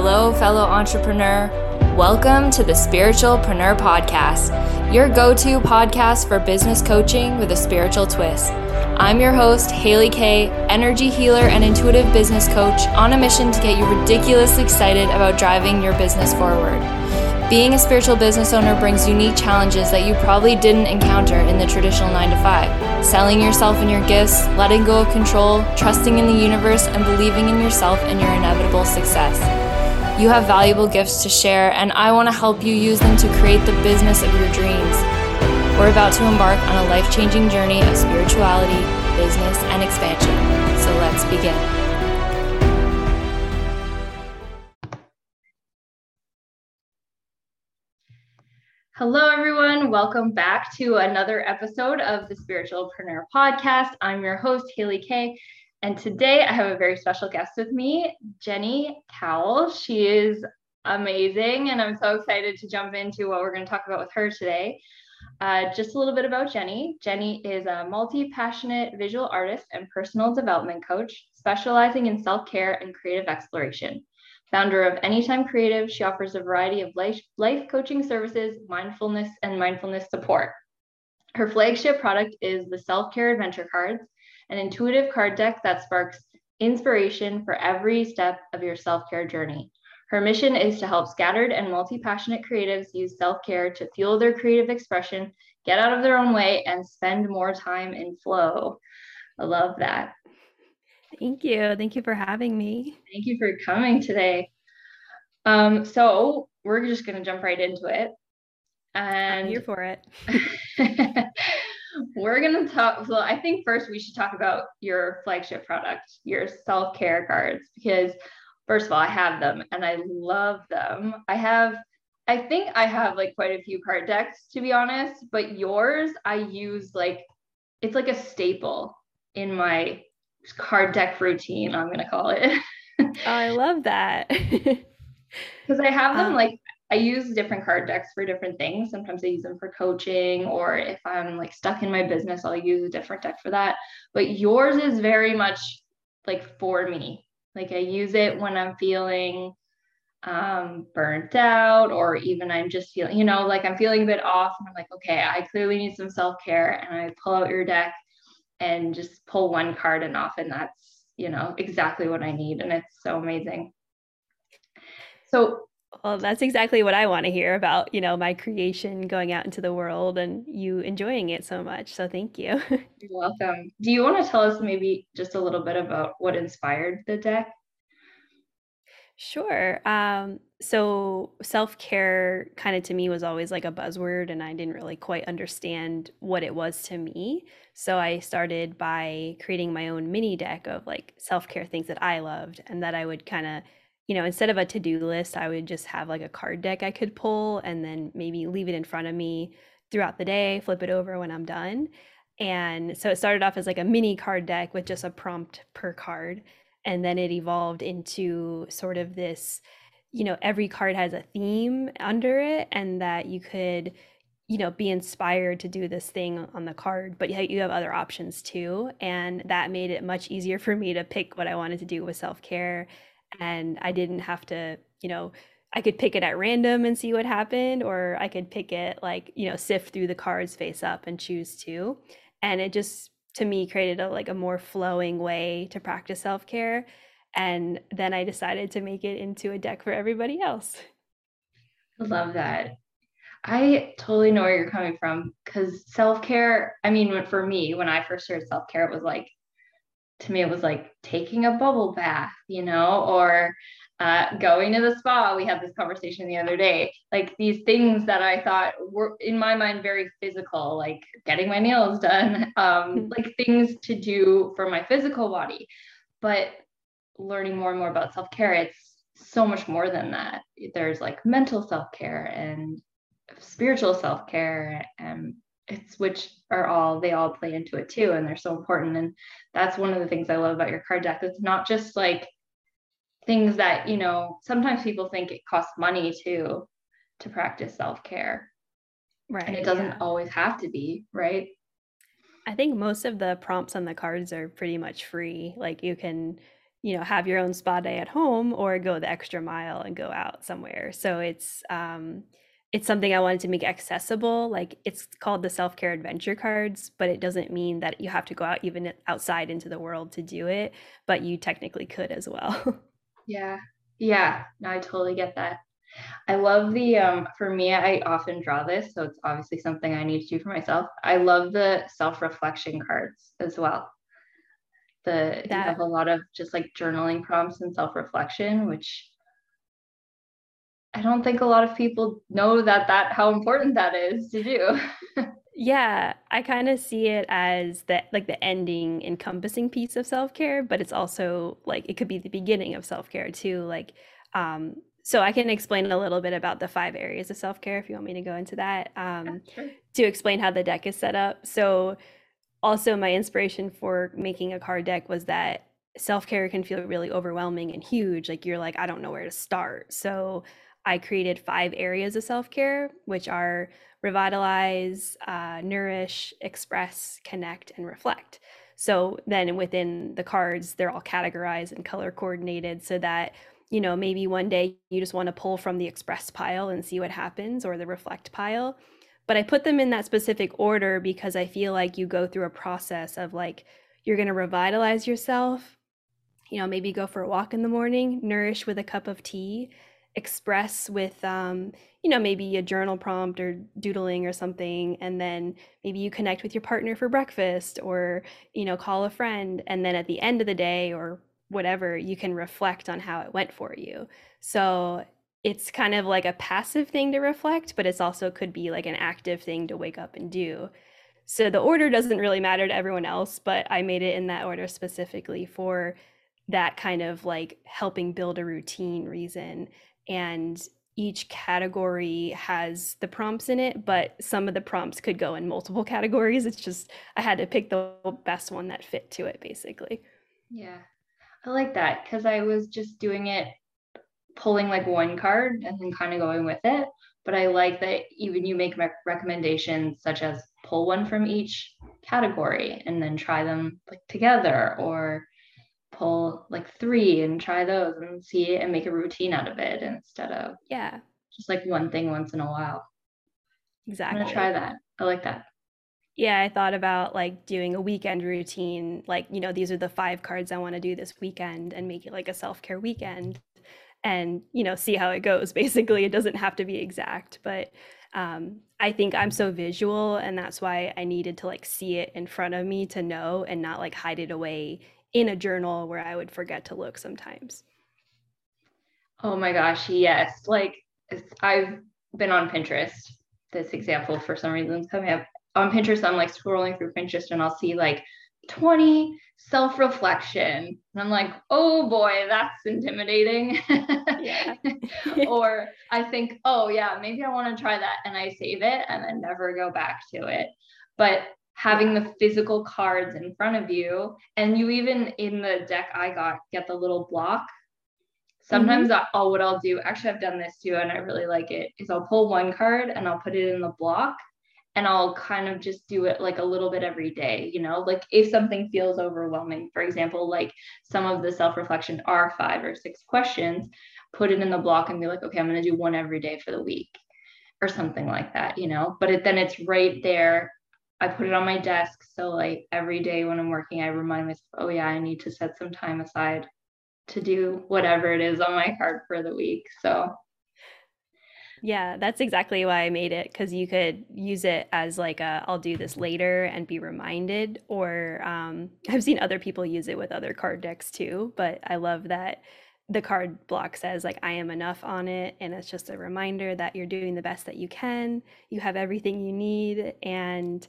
hello, fellow entrepreneur. Welcome to the Spiritualpreneur Podcast, your go to podcast for business coaching with a spiritual twist. I'm your host, Haily K, energy healer and intuitive business coach on a mission to get you ridiculously excited about driving your business forward. Being a spiritual business owner brings unique challenges that you probably didn't encounter in the traditional 9 to 5. Selling yourself and your gifts, letting go of control, trusting in the universe, and believing in yourself and your inevitable success. You have valuable gifts to share, and I want to help you use them to create the business of your dreams. We're about to embark on a life changing journey of spirituality, business, and expansion. So let's begin. Hello, everyone. Welcome back to another episode of the Spiritualpreneur Podcast. I'm your host, Haily K. And today I have a very special guest with me, Jenni Kowal. She is amazing, and I'm so excited to jump into what we're going to talk about with her today. Uh, just a little bit about Jenni. Jenni is a multi passionate visual artist and personal development coach, specializing in self care and creative exploration. Founder of Anytime Creative, she offers a variety of life, life coaching services, mindfulness, and mindfulness support. Her flagship product is the Self Care Adventure Cards, an intuitive card deck that sparks inspiration for every step of your self care journey. Her mission is to help scattered and multi passionate creatives use self care to fuel their creative expression, get out of their own way, and spend more time in flow. I love that. Thank you. Thank you for having me. Thank you for coming today. Um, so we're just going to jump right into it. And I'm here for it. we're going to talk. Well, I think first we should talk about your flagship product, your self care cards, because first of all, I have them and I love them. I have, I think I have like quite a few card decks to be honest, but yours I use like, it's like a staple in my card deck routine, I'm going to call it. oh, I love that. Because I have them um, like, I use different card decks for different things. Sometimes I use them for coaching, or if I'm like stuck in my business, I'll use a different deck for that. But yours is very much like for me. Like I use it when I'm feeling um burnt out or even I'm just feeling, you know, like I'm feeling a bit off and I'm like, okay, I clearly need some self-care and I pull out your deck and just pull one card and off and that's you know exactly what i need and it's so amazing so well that's exactly what i want to hear about you know my creation going out into the world and you enjoying it so much so thank you you're welcome do you want to tell us maybe just a little bit about what inspired the deck Sure. Um, so self care kind of to me was always like a buzzword, and I didn't really quite understand what it was to me. So I started by creating my own mini deck of like self care things that I loved, and that I would kind of, you know, instead of a to do list, I would just have like a card deck I could pull and then maybe leave it in front of me throughout the day, flip it over when I'm done. And so it started off as like a mini card deck with just a prompt per card and then it evolved into sort of this you know every card has a theme under it and that you could you know be inspired to do this thing on the card but you have other options too and that made it much easier for me to pick what i wanted to do with self-care and i didn't have to you know i could pick it at random and see what happened or i could pick it like you know sift through the cards face up and choose two and it just to me created a like a more flowing way to practice self-care and then i decided to make it into a deck for everybody else. I love that. I totally know where you're coming from because self-care i mean for me when i first started self-care it was like to me it was like taking a bubble bath you know or uh, going to the spa. We had this conversation the other day. Like these things that I thought were in my mind very physical, like getting my nails done, um, hmm. like things to do for my physical body. But learning more and more about self care, it's so much more than that. There's like mental self care and spiritual self care, and it's which are all they all play into it too, and they're so important. And that's one of the things I love about your card deck. It's not just like things that you know sometimes people think it costs money to to practice self-care right and it doesn't yeah. always have to be right i think most of the prompts on the cards are pretty much free like you can you know, have your own spa day at home or go the extra mile and go out somewhere. So it's um it's something I wanted to make accessible. Like it's called the self care adventure cards, but it doesn't mean that you have to go out even outside into the world to do it, but you technically could as well. yeah. Yeah. No, I totally get that. I love the, um, for me, I often draw this. So it's obviously something I need to do for myself. I love the self reflection cards as well. The, that, you have a lot of just like journaling prompts and self reflection, which I don't think a lot of people know that that how important that is to do. yeah, I kind of see it as that like the ending encompassing piece of self-care, but it's also like it could be the beginning of self-care too. Like um so I can explain a little bit about the five areas of self-care if you want me to go into that. Um yeah, sure. to explain how the deck is set up. So also my inspiration for making a card deck was that self-care can feel really overwhelming and huge like you're like I don't know where to start. So I created five areas of self care, which are revitalize, uh, nourish, express, connect, and reflect. So then within the cards, they're all categorized and color coordinated so that, you know, maybe one day you just want to pull from the express pile and see what happens or the reflect pile. But I put them in that specific order because I feel like you go through a process of like, you're going to revitalize yourself, you know, maybe go for a walk in the morning, nourish with a cup of tea, express with um, you know maybe a journal prompt or doodling or something and then maybe you connect with your partner for breakfast or you know call a friend and then at the end of the day or whatever you can reflect on how it went for you. So it's kind of like a passive thing to reflect but it's also could be like an active thing to wake up and do. So the order doesn't really matter to everyone else but i made it in that order specifically for that kind of like helping build a routine reason and each category has the prompts in it, but some of the prompts could go in multiple categories. It's just I had to pick the best one that fit to it, basically. Yeah, I like that because I was just doing it, pulling like one card and then kind of going with it. But I like that even you make recommendations such as pull one from each category and then try them like together or pull like three and try those and see and make a routine out of it instead of yeah. just like one thing once in a while. Exactly i'm gonna try that. I like that. Yeah i thought about like doing a weekend routine like you know these are the five cards i want to do this weekend and make it like a self-care weekend and you know see how it goes basically. It doesn't have to be exact but um, i think i'm so visual and that's why i needed to like see it in front of me to know and not like hide it away in a journal where I would forget to look sometimes. Oh my gosh, yes. Like I've been on Pinterest. This example for some reason coming up on Pinterest. I'm like scrolling through Pinterest and I'll see like 20 self-reflection. And I'm like, oh boy, that's intimidating. Yeah. or I think, oh yeah, maybe I want to try that. And I save it and then never go back to it. But having the physical cards in front of you. And you even in the deck i got get the little block. Sometimes mm-hmm. I'll, what i'll do actually i've done this too and i really like it is i'll pull one card and i'll put it in the block and i'll kind of just do it like a little bit every day you know? Like if something feels overwhelming for example like some of the self-reflection are five or six questions put it in the block and be like okay i'm going to do one every day for the week or something like that you know? But it, then it's right there I put it on my desk. So like every day when I'm working, I remind myself, oh yeah, I need to set some time aside to do whatever it is on my card for the week. So yeah, that's exactly why I made it because you could use it as like a I'll do this later and be reminded. Or um, I've seen other people use it with other card decks too. But I love that the card block says like I am enough on it, and it's just a reminder that you're doing the best that you can. You have everything you need, and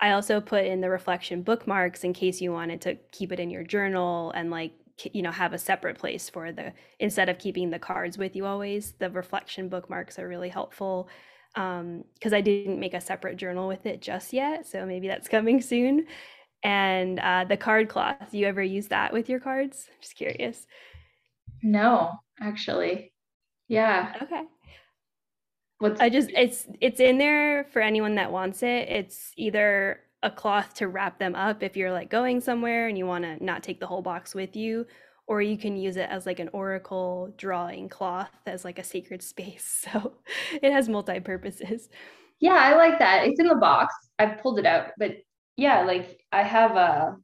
I also put in the reflection bookmarks in case you wanted to keep it in your journal and like you know have a separate place for the instead of keeping the cards with you always the reflection bookmarks are really helpful. Um because i didn't make a separate journal with it just yet so maybe that's coming soon. And uh, the card cloth you ever use that with your cards? Just curious. No actually. Yeah. Okay What's I just it's it's in there for anyone that wants it. It's either a cloth to wrap them up if you're like going somewhere and you want to not take the whole box with you or you can use it as like an oracle drawing cloth as like a sacred space. So it has multi purposes. Yeah, I like that. It's in the box. I've pulled it out, but yeah, like I have a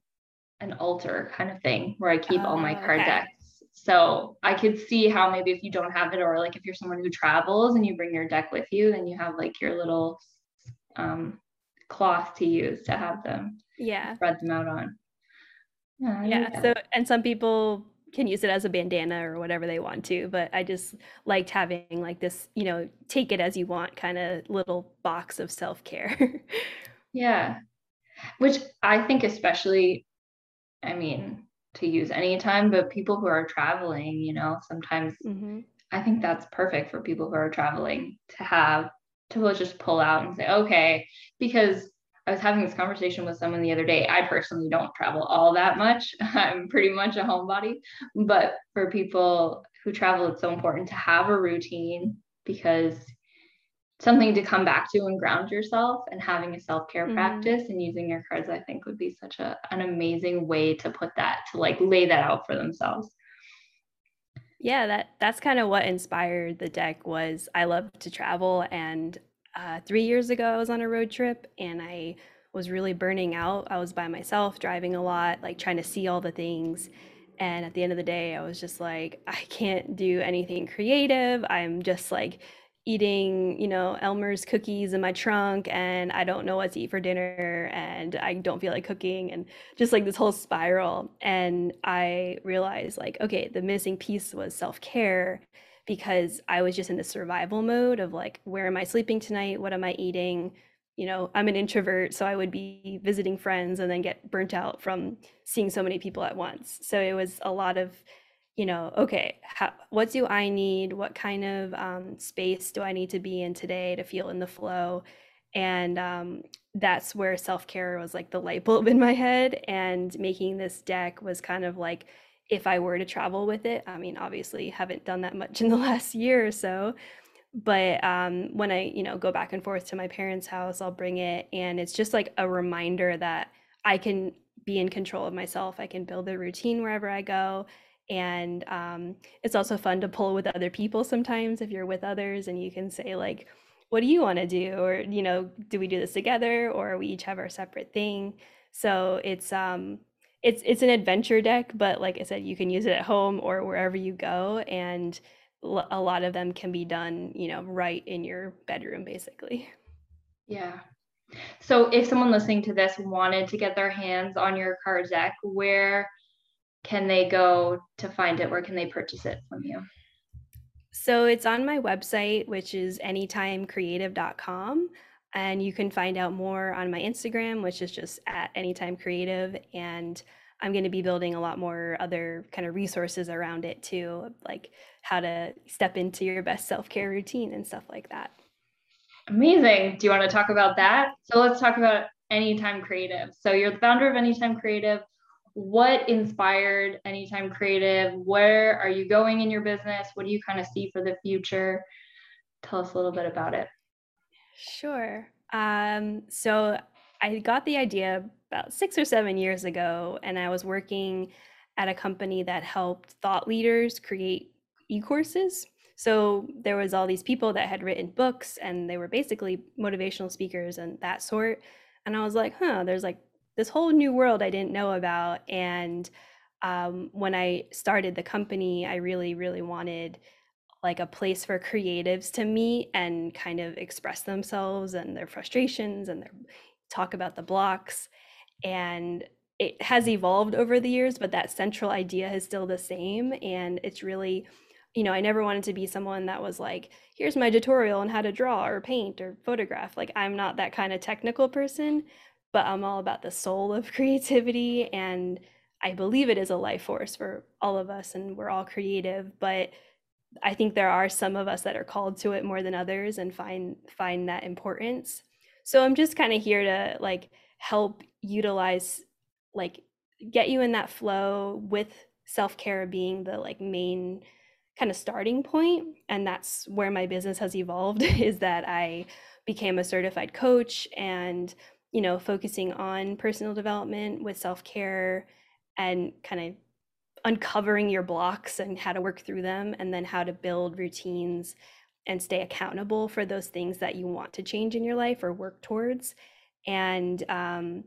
an altar kind of thing where I keep all my oh, card okay. decks. So I could see how maybe if you don't have it, or like if you're someone who travels and you bring your deck with you, then you have like your little um, cloth to use to have them Yeah. spread them out on. Yeah, Yeah. So, and some people can use it as a bandana or whatever they want to, but I just liked having like this, you know, take it as you want kind of little box of self care. Yeah. Which I think especially, I mean, to use anytime, but people who are traveling, you know, sometimes hmm I think that's perfect for people who are traveling to have to just pull out and say, okay, because I was having this conversation with someone the other day. I personally don't travel all that much. I'm pretty much a homebody, but for people who travel, it's so important to have a routine because something to come back to and ground yourself and having a self-care hmm practice and using your cards i think would be such a, an amazing way to put that to like lay that out for themselves Yeah, that that's kind of what inspired the deck was I love to travel and uh, three years ago I was on a road trip and I was really burning out. I was by myself driving a lot, like trying to see all the things. And at the end of the day, I was just like, I can't do anything creative. I'm just like eating, you know, Elmer's cookies in my trunk and I don't know what to eat for dinner and I don't feel like cooking and just like this whole spiral. And I realized, like, okay, the missing piece was self care because I was just in the survival mode of like, where am I sleeping tonight? What am I eating? You know, I'm an introvert, so I would be visiting friends and then get burnt out from seeing so many people at once. So it was a lot of, you know, okay, how, what do I need? What kind of um, space do I need to be in today to feel in the flow? And um, that's where self care was like the light bulb in my head. And making this deck was kind of like, if I were to travel with it, I mean, obviously, haven't done that much in the last year or so. But um, when I, you know, go back and forth to my parents' house, I'll bring it. And it's just like a reminder that I can be in control of myself. I can build a routine wherever I go. And um, it's also fun to pull with other people sometimes if you're with others and you can say, like, what do you want to do? Or, you know, do we do this together or we each have our separate thing? So it's um it's it's an adventure deck, but like I said, you can use it at home or wherever you go, and l- a lot of them can be done, you know, right in your bedroom, basically. yeah so if someone listening to this wanted to get their hands on your card deck where can they go to find it where can they purchase it from you So it's on my website, which is anytimecreative.com. And you can find out more on my Instagram, which is just at anytimecreative. And I'm going to be building a lot more other kind of resources around it too, like how to step into your best self care routine and stuff like that. Amazing. Do you want to talk about that? So let's talk about Anytime Creative. So you're the founder of Anytime Creative. What inspired Anytime Creative? Where are you going in your business? What do you kind of see for the future? Tell us a little bit about it. Sure. Um, so I got the idea about six or seven years ago, and I was working at a company that helped thought leaders create e-courses. So there was all these people that had written books, and they were basically motivational speakers and that sort. And I was like, huh, there's like this whole new world I didn't know about. And um, when I started the company, I really, really wanted like a place for creatives to meet and kind of express themselves and their frustrations and their talk about the blocks and it has evolved over the years but that central idea is still the same and it's really you know i never wanted to be someone that was like here's my tutorial on how to draw or paint or photograph like i'm not that kind of technical person but i'm all about the soul of creativity and i believe it is a life force for all of us and we're all creative but I think there are some of us that are called to it more than others and find find that importance. So I'm just kind of here to like help utilize like get you in that flow with self-care being the like main kind of starting point and that's where my business has evolved is that I became a certified coach and you know focusing on personal development with self-care and kind of uncovering your blocks and how to work through them, and then how to build routines and stay accountable for those things that you want to change in your life or work towards. And um,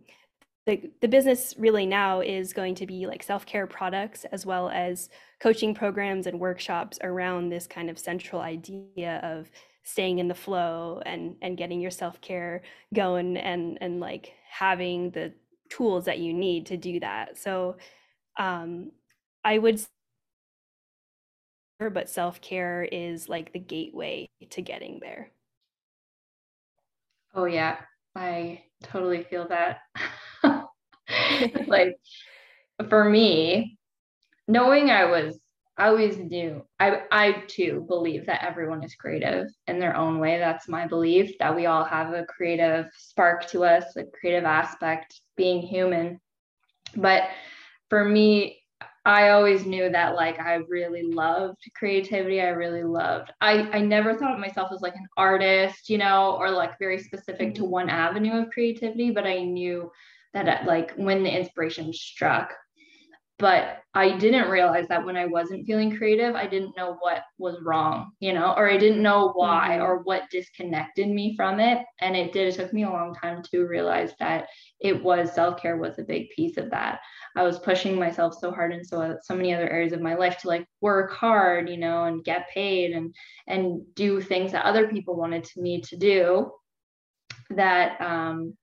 the, the business really now is going to be like self-care products as well as coaching programs and workshops around this kind of central idea of staying in the flow and and getting your self-care going and and like having the tools that you need to do that. So um i would but self-care is like the gateway to getting there. Oh yeah. I totally feel that. Like for me knowing i was I always knew. I I too believe that everyone is creative in their own way. That's my belief that we all have a creative spark to us, a creative aspect, being human. But for me, I always knew that like I really loved creativity. I really loved. I I never thought of myself as like an artist, you know, or like very specific to mm-hmm. one avenue of creativity, but I knew that like when the inspiration struck, but I didn't realize that when I wasn't feeling creative, I didn't know what was wrong, you know, or I didn't know why mm-hmm. or what disconnected me from it. And it did, it took me a long time to realize that it was self care was a big piece of that. I was pushing myself so hard in so, so many other areas of my life to like work hard, you know, and get paid and, and do things that other people wanted me to do that um,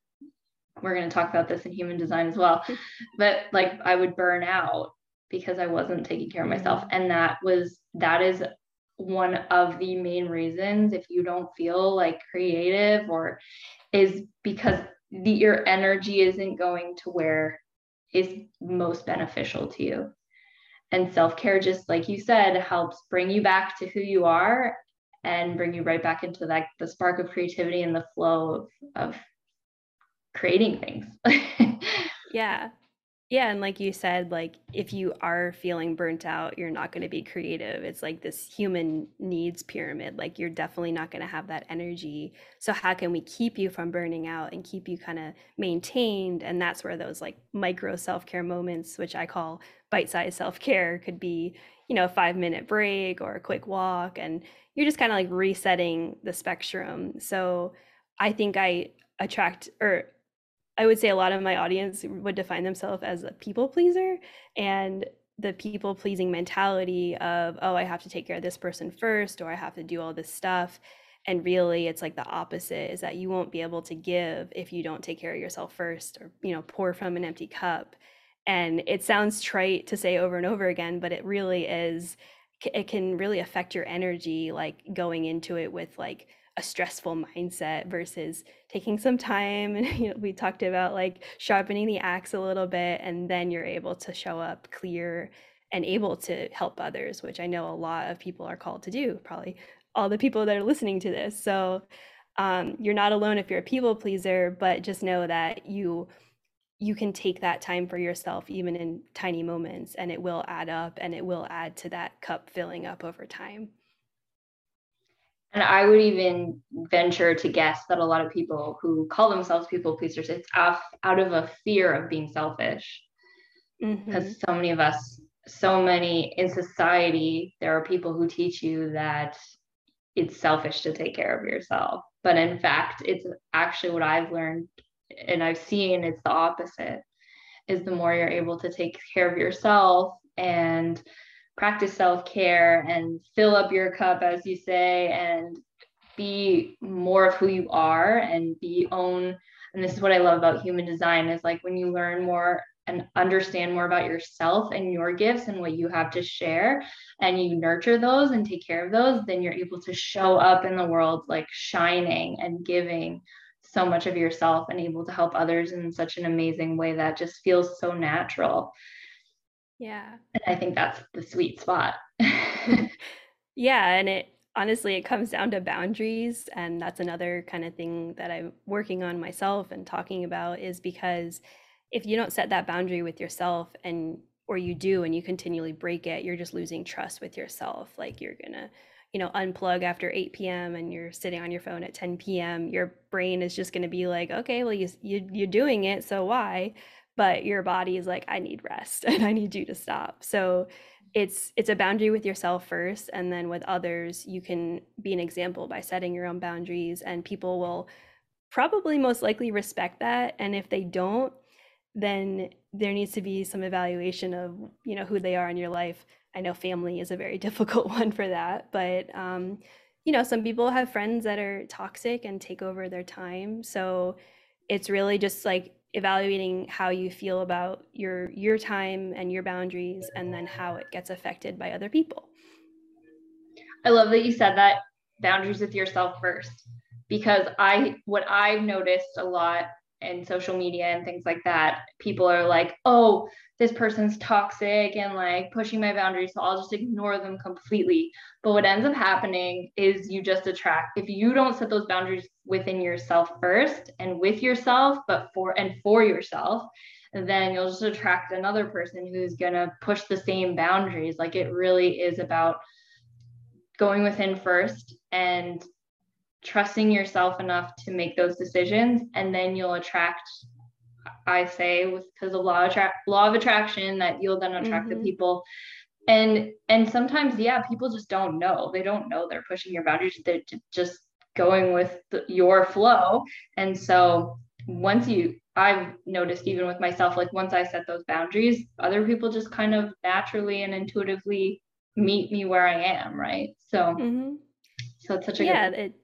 we're going to talk about this in human design as well but like i would burn out because i wasn't taking care of myself. And that was that is one of the main reasons if you don't feel like creative or is because the, your energy isn't going to where is most beneficial to you. And self-care just like you said helps bring you back to who you are and bring you right back into that the spark of creativity and the flow of, of creating things. yeah. Yeah, and like you said, like if you are feeling burnt out, you're not going to be creative. It's like this human needs pyramid. Like you're definitely not going to have that energy. So how can we keep you from burning out and keep you kind of maintained? And that's where those like micro self-care moments, which I call bite-sized self-care, could be, you know, a 5-minute break or a quick walk and you're just kind of like resetting the spectrum. So I think I attract or I would say a lot of my audience would define themselves as a people pleaser and the people pleasing mentality of, oh, I have to take care of this person first or I have to do all this stuff. And really, it's like the opposite is that you won't be able to give if you don't take care of yourself first or, you know, pour from an empty cup. And it sounds trite to say over and over again, but it really is, it can really affect your energy, like going into it with like, a stressful mindset versus taking some time and you know, we talked about like sharpening the axe a little bit and then you're able to show up clear and able to help others which i know a lot of people are called to do probably all the people that are listening to this. So um, you're not alone if you're a people pleaser but just know that you you can take that time for yourself even in tiny moments and it will add up and it will add to that cup filling up over time and I would even venture to guess that a lot of people who call themselves people pleasers, it's off, out of a fear of being selfish. Mm-hmm. Because so many of us, so many in society, there are people who teach you that it's selfish to take care of yourself. But in fact, it's actually what I've learned and I've seen it's the opposite is the more you're able to take care of yourself and practice self care and fill up your cup, as you say, and be more of who you are and be own. And this is what I love about human design is like when you learn more and understand more about yourself and your gifts and what you have to share and you nurture those and take care of those then you're able to show up in the world like shining and giving so much of yourself and able to help others in such an amazing way that just feels so natural yeah. And I think that's the sweet spot. yeah. And it honestly, it comes down to boundaries. And that's another kind of thing that I'm working on myself and talking about is because if you don't set that boundary with yourself and or you do and you continually break it, you're just losing trust with yourself. Like you're gonna, you know, unplug after 8 p.m. and you're sitting on your phone at 10 p.m. Your brain is just gonna be like, okay, well you, you you're doing it, so why? But your body is like i need rest and i need you to stop. So it's it's a boundary with yourself first and then with others you can be an example by setting your own boundaries and people will probably most likely respect that and if they don't then there needs to be some evaluation of you know who they are in your life. I know family is a very difficult one for that but um, you know some people have friends that are toxic and take over their time so it's really just like evaluating how you feel about your your time and your boundaries and then how it gets affected by other people. I love that you said that boundaries with yourself first because i what i've noticed a lot in social media and things like that people are like oh this person's toxic and like pushing my boundaries so i'll just ignore them completely. But what ends up happening is you just attract if you don't set those boundaries within yourself first and with yourself but for and for yourself then you'll just attract another person who's to push the same boundaries. Like it really is about going within first and trusting yourself enough to make those decisions and then you'll attract i say with because of law, attra- law of attraction that you'll then attract mm-hmm. the people. And and sometimes yeah people just don't know. They don't know they're pushing your boundaries. They're just going with the, your flow. And so once you i've noticed even with myself like once i set those boundaries other people just kind of naturally and intuitively meet me where i am right? So mm-hmm. so it's such a yeah good- it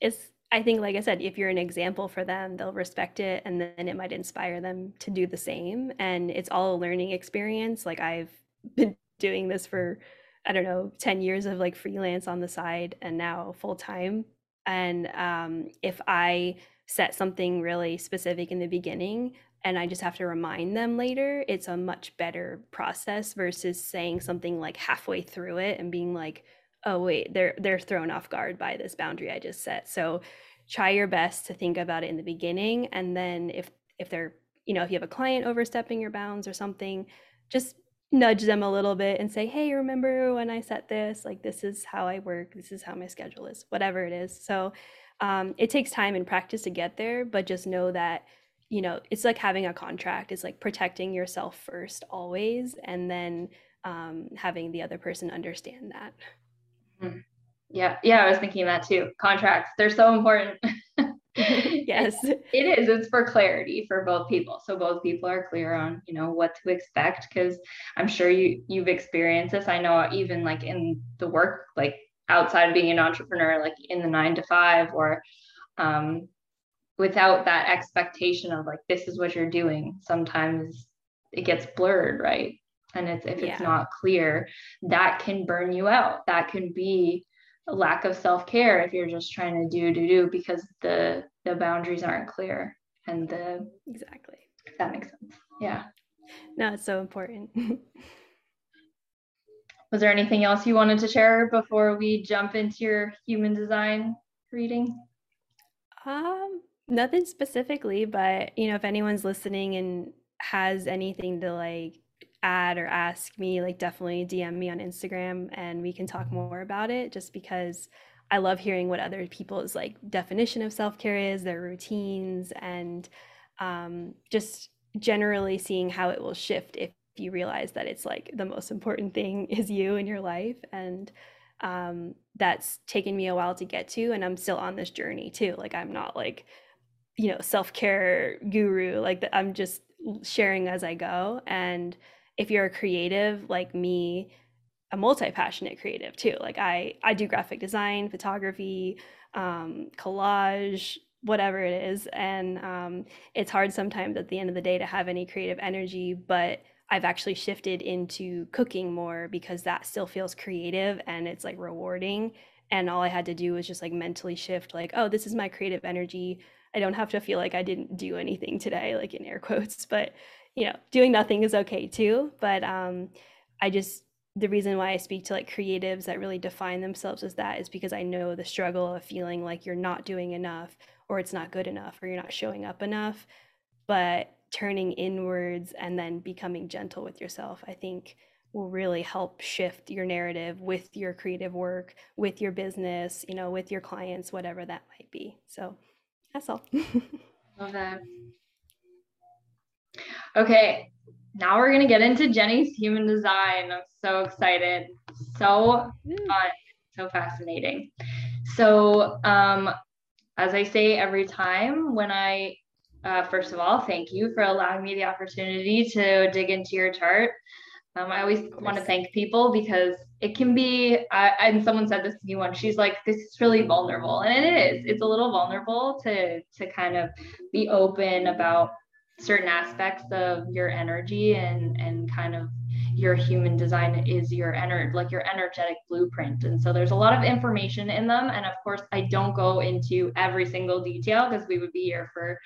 it's I think, like I said, if you're an example for them, they'll respect it and then it might inspire them to do the same. And it's all a learning experience. Like I've been doing this for, I don't know, 10 years of like freelance on the side and now full time. And um, if I set something really specific in the beginning and I just have to remind them later, it's a much better process versus saying something like halfway through it and being like, oh wait they're they're thrown off guard by this boundary i just set. So try your best to think about it in the beginning and then if if they're you know if you have a client overstepping your bounds or something just nudge them a little bit and say hey remember when i set this? Like this is how i work. This is how my schedule is whatever it is. So um, it takes time and practice to get there but just know that you know it's like having a contract. It's like protecting yourself first always and then um, having the other person understand that Mm-hmm. Yeah, yeah, I was thinking that too. Contracts, they're so important. yes. It, it is. It's for clarity for both people. So both people are clear on, you know, what to expect because I'm sure you you've experienced this. I know even like in the work like outside of being an entrepreneur like in the 9 to 5 or um without that expectation of like this is what you're doing, sometimes it gets blurred, right? And it's if yeah. it's not clear that can burn you out. That can be a lack of self-care if you're just trying to do do do because the the boundaries aren't clear and the exactly. that makes sense. Yeah. No it's so important. Was there anything else you wanted to share before we jump into your human design reading? Um nothing specifically but you know if anyone's listening and has anything to like add or ask me, like definitely DM me on Instagram and we can talk more about it just because I love hearing what other people's like definition of self-care is, their routines and um, just generally seeing how it will shift if you realize that it's like the most important thing is you in your life and um, that's taken me a while to get to and i'm still on this journey too. Like i'm not like you know self-care guru like i'm just sharing as i go and if you're a creative like me a multi-passionate creative too. Like i i do graphic design photography um, collage whatever it is. And um, it's hard sometimes at the end of the day to have any creative energy but i've actually shifted into cooking more because that still feels creative and it's like rewarding. And all i had to do was just like mentally shift like oh this is my creative energy. I don't have to feel like i didn't do anything today like in air quotes. But you know, doing nothing is okay too. But um, I just, the reason why I speak to like creatives that really define themselves as that is because I know the struggle of feeling like you're not doing enough or it's not good enough or you're not showing up enough. But turning inwards and then becoming gentle with yourself, I think will really help shift your narrative with your creative work, with your business, you know, with your clients, whatever that might be. So that's all. Love that. Okay, now we're gonna get into Jenni's human design. I'm so excited. So fun, so fascinating. So um, as I say every time when I uh, first of all, thank you for allowing me the opportunity to dig into your chart. Um, I always want to thank people because it can be, I, and someone said this to me once, she's like, this is really vulnerable. And it is, it's a little vulnerable to, to kind of be open about certain aspects of your energy and, and kind of your human design is your energy like your energetic blueprint. And so there's a lot of information in them. And of course i don't go into every single detail because we would be here for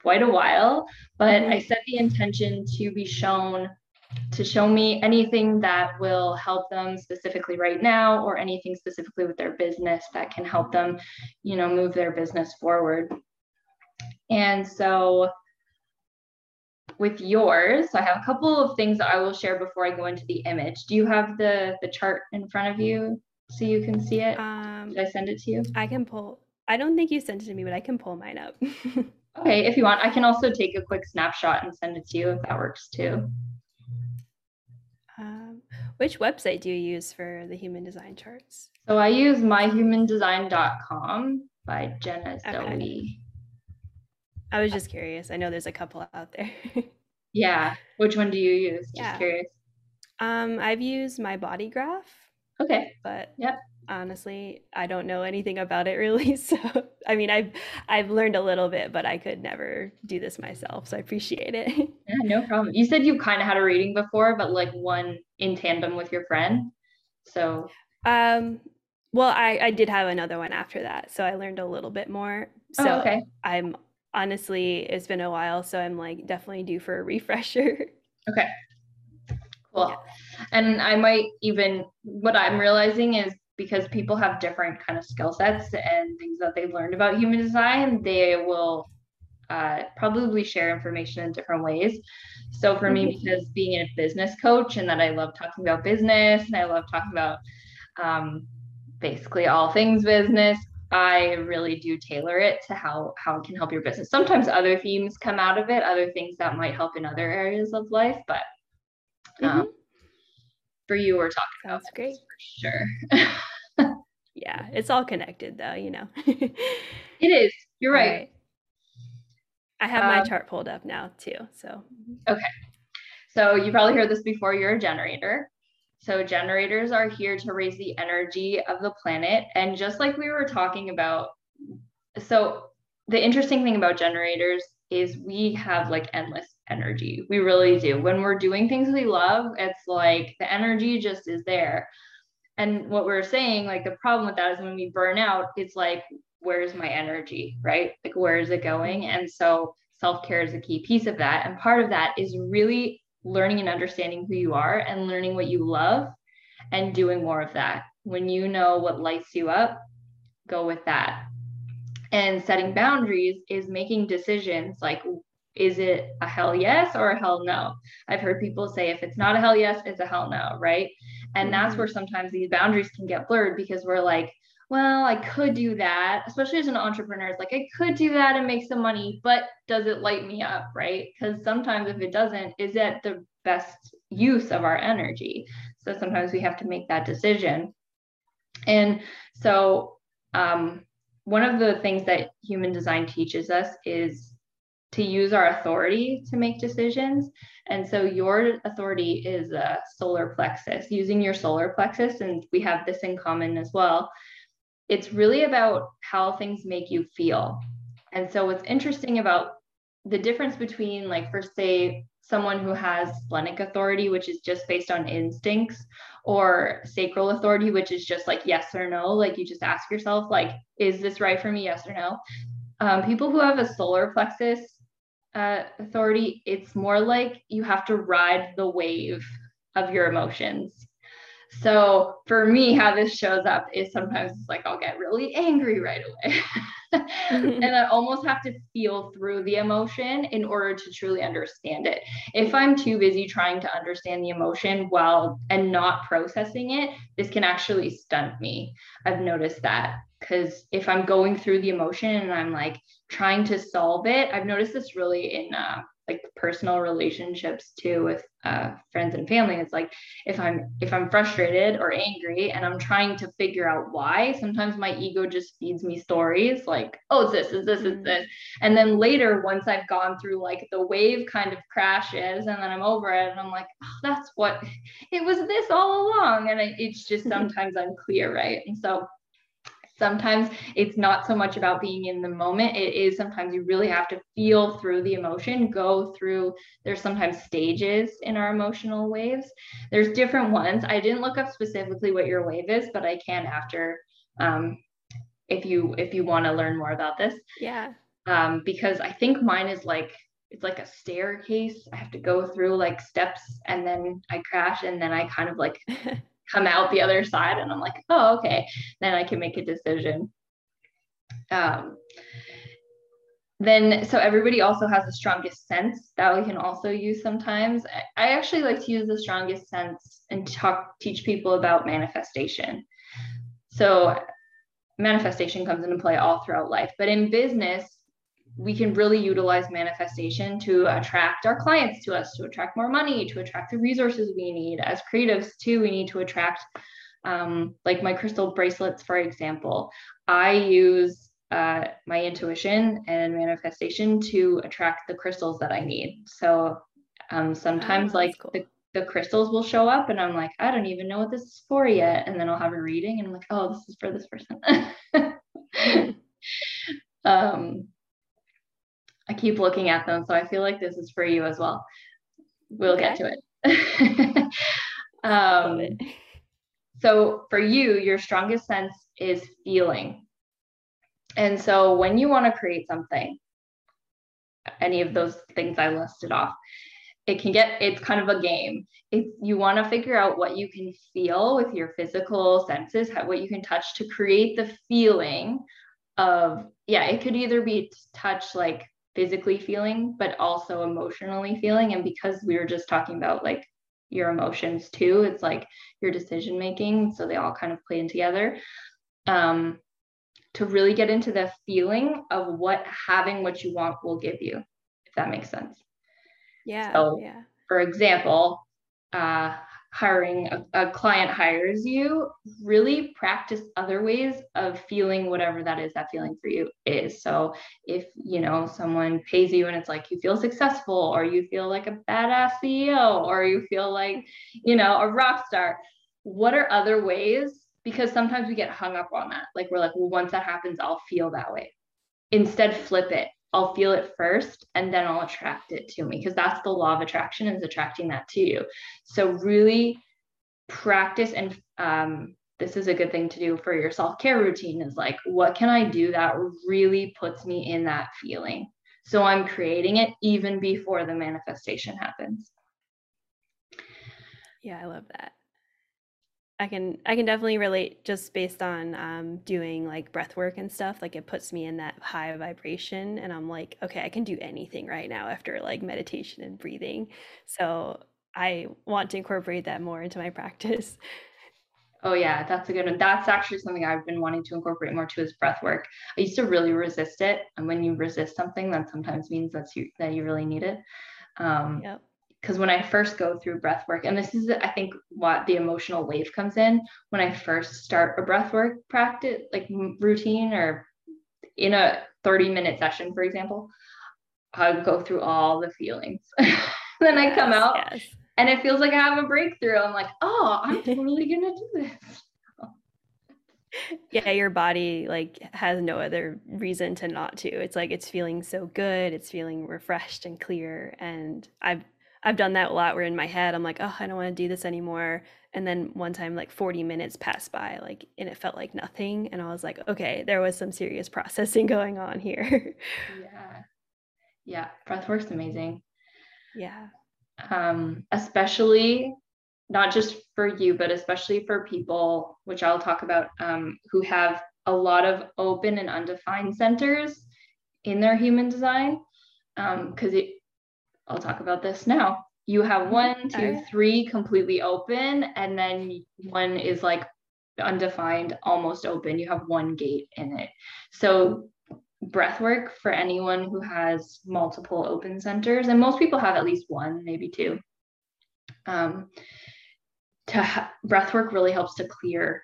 quite a while. But i mm-hmm. set the intention to be shown to show me anything that will help them specifically right now or anything specifically with their business that can help them you know move their business forward. And so with yours. So i have a couple of things that i will share before i go into the image. Do you have the the chart in front of you so you can see it? Um, did i send it to you? I can pull i don't think you sent it to me but i can pull mine up. Okay if you want i can also take a quick snapshot and send it to you if that works too. Um, which website do you use for the human design charts? So i use myhumandesign.com by jenna okay. zoe I was just curious. I know there's a couple out there. yeah. Which one do you use? Just yeah. curious. Um, I've used my body graph. Okay. But yep. honestly, I don't know anything about it really. So I mean I've I've learned a little bit, but I could never do this myself. So I appreciate it. Yeah, no problem. You said you've kind of had a reading before, but like one in tandem with your friend. So um well I, I did have another one after that. So I learned a little bit more. So oh, okay. I'm honestly, it's been a while, so I'm like definitely due for a refresher. Okay. Cool. Yeah. And I might even what I'm realizing is because people have different kind of skill sets and things that they've learned about human design, they will uh, probably share information in different ways. So for me, mm-hmm. because being a business coach and that I love talking about business and I love talking about um, basically all things business, I really do tailor it to how how it can help your business. Sometimes other themes come out of it, other things that might help in other areas of life, but um, mm-hmm. for you, we're talking Sounds about great for sure. yeah, it's all connected though, you know. it is. You're right. right. I have my um, chart pulled up now too. So okay. So you probably heard this before. You're a generator. So generators are here to raise the energy of the planet. And just like we were talking about, so the interesting thing about generators is we have like endless energy. We really do. When we're doing things we love, it's like the energy just is there. And what we're saying, like the problem with that is when we burn out, it's like, where's my energy, right? Like, where is it going? And so self care is a key piece of that. And part of that is really learning and understanding who you are and learning what you love and doing more of that. When you know what lights you up, go with that. And setting boundaries is making decisions like, is it a hell yes or a hell no? I've heard people say if it's not a hell yes, it's a hell no, right? And that's mm-hmm. where sometimes these boundaries can get blurred because we're like, well, I could do that, especially as an entrepreneur. It's like, I could do that and make some money, but does it light me up? Right. Because sometimes if it doesn't, is it the best use of our energy? So sometimes we have to make that decision. And so, um, one of the things that human design teaches us is to use our authority to make decisions. And so your authority is a solar plexus, using your solar plexus, and we have this in common as well it's really about how things make you feel. And so what's interesting about the difference between like for say someone who has splenic authority, which is just based on instincts, or sacral authority, which is just like yes or no, like you just ask yourself, like, is this right for me? Yes or no. Um, people who have a solar plexus uh, authority, it's more like you have to ride the wave of your emotions. So for me, how this shows up is sometimes it's like I'll get really angry right away. and I almost have to feel through the emotion in order to truly understand it. If I'm too busy trying to understand the emotion while and not processing it, this can actually stunt me. I've noticed that because if I'm going through the emotion and I'm like trying to solve it, I've noticed this really in uh, like personal relationships too with uh, friends and family. It's like if i'm if i'm frustrated or angry and i'm trying to figure out why sometimes my ego just feeds me stories like oh it's this is this is mm. this. And then later once i've gone through like the wave kind of crashes and then i'm over it and i'm like oh, that's what it was this all along. And it's just sometimes unclear right? And so sometimes it's not so much about being in the moment. It is sometimes you really have to feel through the emotion go through there's sometimes stages in our emotional waves. There's different ones. I didn't look up specifically what your wave is but i can after um, if you if you want to learn more about this. Yeah. Um, because i think mine is like it's like a staircase. I have to go through like steps and then i crash and then i kind of like come out the other side and i'm like oh okay. Then i can make a decision. Um, then so everybody also has the strongest sense that we can also use sometimes. I actually like to use the strongest sense and talk teach people about manifestation. So manifestation comes into play all throughout life but in business we can really utilize manifestation to attract our clients to us, to attract more money, to attract the resources we need. As creatives, too, we need to attract, um, like my crystal bracelets, for example. I use uh, my intuition and manifestation to attract the crystals that I need. So um, sometimes, oh, like, cool. the the crystals will show up and I'm like, I don't even know what this is for yet. And then I'll have a reading and I'm like, oh, this is for this person. um, I keep looking at them. So I feel like this is for you as well. We'll okay. get to it. um, it. So for you, your strongest sense is feeling. And so when you want to create something, any of those things I listed off, it can get it's kind of a game if you want to figure out what you can feel with your physical senses how, what you can touch to create the feeling of yeah it could either be touch like physically feeling, but also emotionally feeling. And because we were just talking about like your emotions too, it's like your decision making. So they all kind of play in together. Um, to really get into the feeling of what having what you want will give you, if that makes sense. Yeah. So, yeah. for example, uh, hiring a, a, client hires you, really practice other ways of feeling whatever that is that feeling for you is. So if you know someone pays you and it's like you feel successful or you feel like a badass CEO or you feel like, you know, a rock star, what are other ways? Because sometimes we get hung up on that. Like we're like, well, once that happens, I'll feel that way. Instead, flip it. I'll feel it first and then I'll attract it to me because that's the law of attraction is attracting that to you. So really practice and um, this is a good thing to do for your self-care routine is like what can I do that really puts me in that feeling. So I'm creating it even before the manifestation happens. Yeah, I love that. I can I can definitely relate just based on um, doing like breath work and stuff. Like it puts me in that high vibration, and I'm like, okay, I can do anything right now after like meditation and breathing. So I want to incorporate that more into my practice. Oh yeah, that's a good one. That's actually something I've been wanting to incorporate more too is breath work. I used to really resist it, and when you resist something, that sometimes means that's you that you really need it. Um, yep because when I first go through breath work, and this is, I think, what the emotional wave comes in when I first start a breath work practice, like routine or in a 30 minute session, for example, I go through all the feelings. then I come out yes. and it feels like I have a breakthrough. I'm like, oh, I'm totally going to do this. yeah your body like has no other reason to not to it's like it's feeling so good it's feeling refreshed and clear and i've I've done that a lot where in my head I'm like, oh, I don't want to do this anymore. And then one time like 40 minutes passed by, like, and it felt like nothing. And I was like, okay, there was some serious processing going on here. yeah. Yeah. Breathwork's amazing. Yeah. Um, especially not just for you, but especially for people, which I'll talk about, um, who have a lot of open and undefined centers in their human design. Because um, it I'll talk about this now. You have mm-hmm. one, two, three completely open, and then one is like undefined, almost open. You have one gate in it. So breath work for anyone who has multiple open centers, and most people have at least one, maybe two. Um, to ha- breath work really helps to clear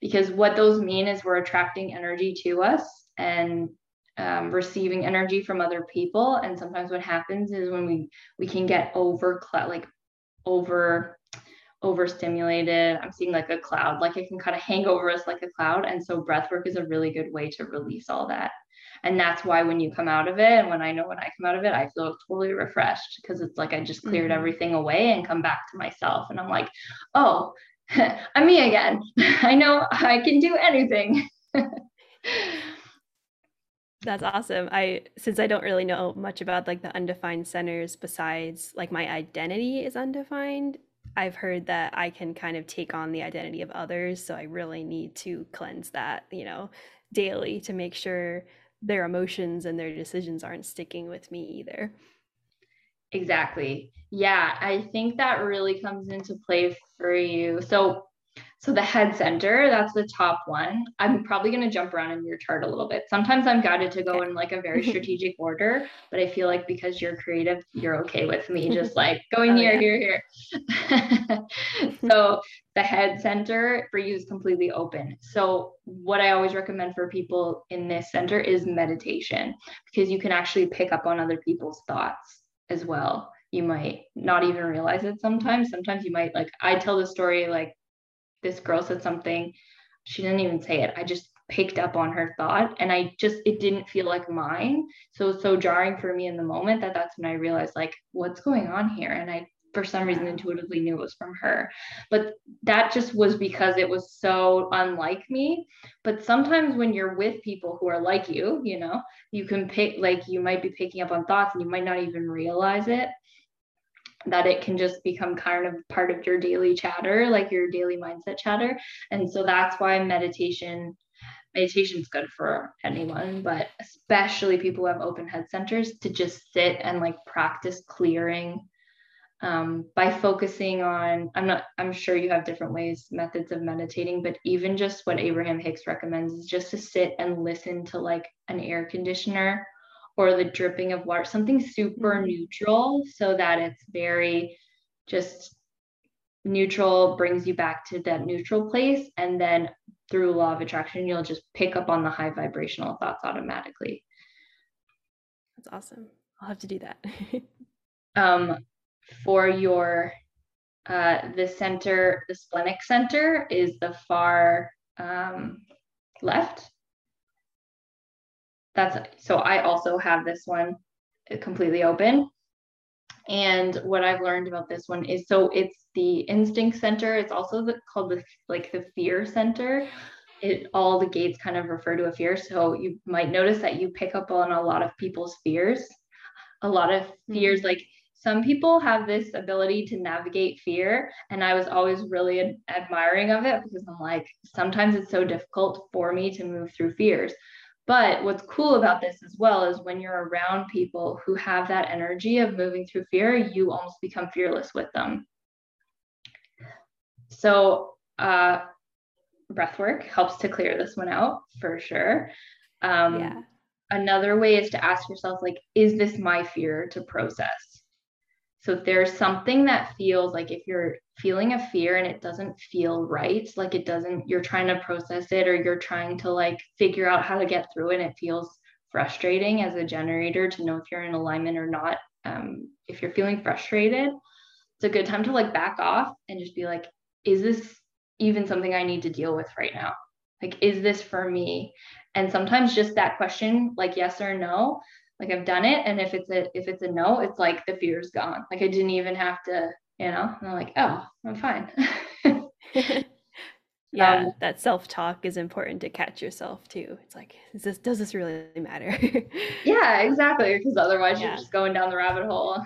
because what those mean is we're attracting energy to us and um, receiving energy from other people. And sometimes what happens is when we we can get over like over overstimulated i'm seeing like a cloud like it can kind of hang over us like a cloud. And so breath work is a really good way to release all that. And that's why when you come out of it and when i know when i come out of it i feel totally refreshed because it's like i just cleared mm-hmm. everything away and come back to myself. And i'm like oh i'm me again. I know i can do anything That's awesome. I since I don't really know much about like the undefined centers besides like my identity is undefined, I've heard that I can kind of take on the identity of others, so I really need to cleanse that, you know, daily to make sure their emotions and their decisions aren't sticking with me either. Exactly. Yeah, I think that really comes into play for you. So so the head center, that's the top one. I'm probably going to jump around in your chart a little bit. Sometimes I'm guided to go in like a very strategic order, but I feel like because you're creative, you're okay with me just like going oh, here, yeah. here, here. so the head center for you is completely open. So what I always recommend for people in this center is meditation because you can actually pick up on other people's thoughts as well you might not even realize it sometimes. Sometimes you might like I tell the story like this girl said something. She didn't even say it. I just picked up on her thought and i just it didn't feel like mine. So it's so jarring for me in the moment that that's when i realized like what's going on here? And i for some reason intuitively knew it was from her. But that just was because it was so unlike me. But sometimes when you're with people who are like you you know you can pick like you might be picking up on thoughts and you might not even realize it that it can just become kind of part of your daily chatter, like your daily mindset chatter. And so that's why meditation meditation is good for anyone, but especially people who have open head centers to just sit and like practice clearing um, by focusing on i'm not i'm sure you have different ways methods of meditating but even just what abraham hicks recommends is just to sit and listen to like an air conditioner or the dripping of water, something super mm-hmm. neutral so that it's very just neutral, brings you back to that neutral place. And then through law of attraction, you'll just pick up on the high vibrational thoughts automatically. That's awesome. I'll have to do that. um, for your uh, the center, the splenic center is the far um, left that's so I also have this one completely open. And what I've learned about this one is so it's the instinct center. It's also the, called the like the fear center. It all the gates kind of refer to a fear. So you might notice that you pick up on a lot of people's fears. A lot of fears, mm-hmm. like some people have this ability to navigate fear and i was always really ad- admiring of it because i'm like sometimes it's so difficult for me to move through fears but what's cool about this as well is when you're around people who have that energy of moving through fear, you almost become fearless with them. So, uh, breath work helps to clear this one out for sure. Um, yeah. Another way is to ask yourself, like, is this my fear to process? So if there's something that feels like if you're feeling a fear and it doesn't feel right, like it doesn't, you're trying to process it or you're trying to like figure out how to get through it, and it feels frustrating as a generator to know if you're in alignment or not. Um, if you're feeling frustrated, it's a good time to like back off and just be like, is this even something I need to deal with right now? Like, is this for me? And sometimes just that question, like yes or no, like I've done it. And if it's a if it's a no, it's like the fear's gone. Like I didn't even have to, you know, I'm like, oh, I'm fine. yeah, um, that self-talk is important to catch yourself too. It's like, is this does this really matter? yeah, exactly. Because otherwise yeah. you're just going down the rabbit hole.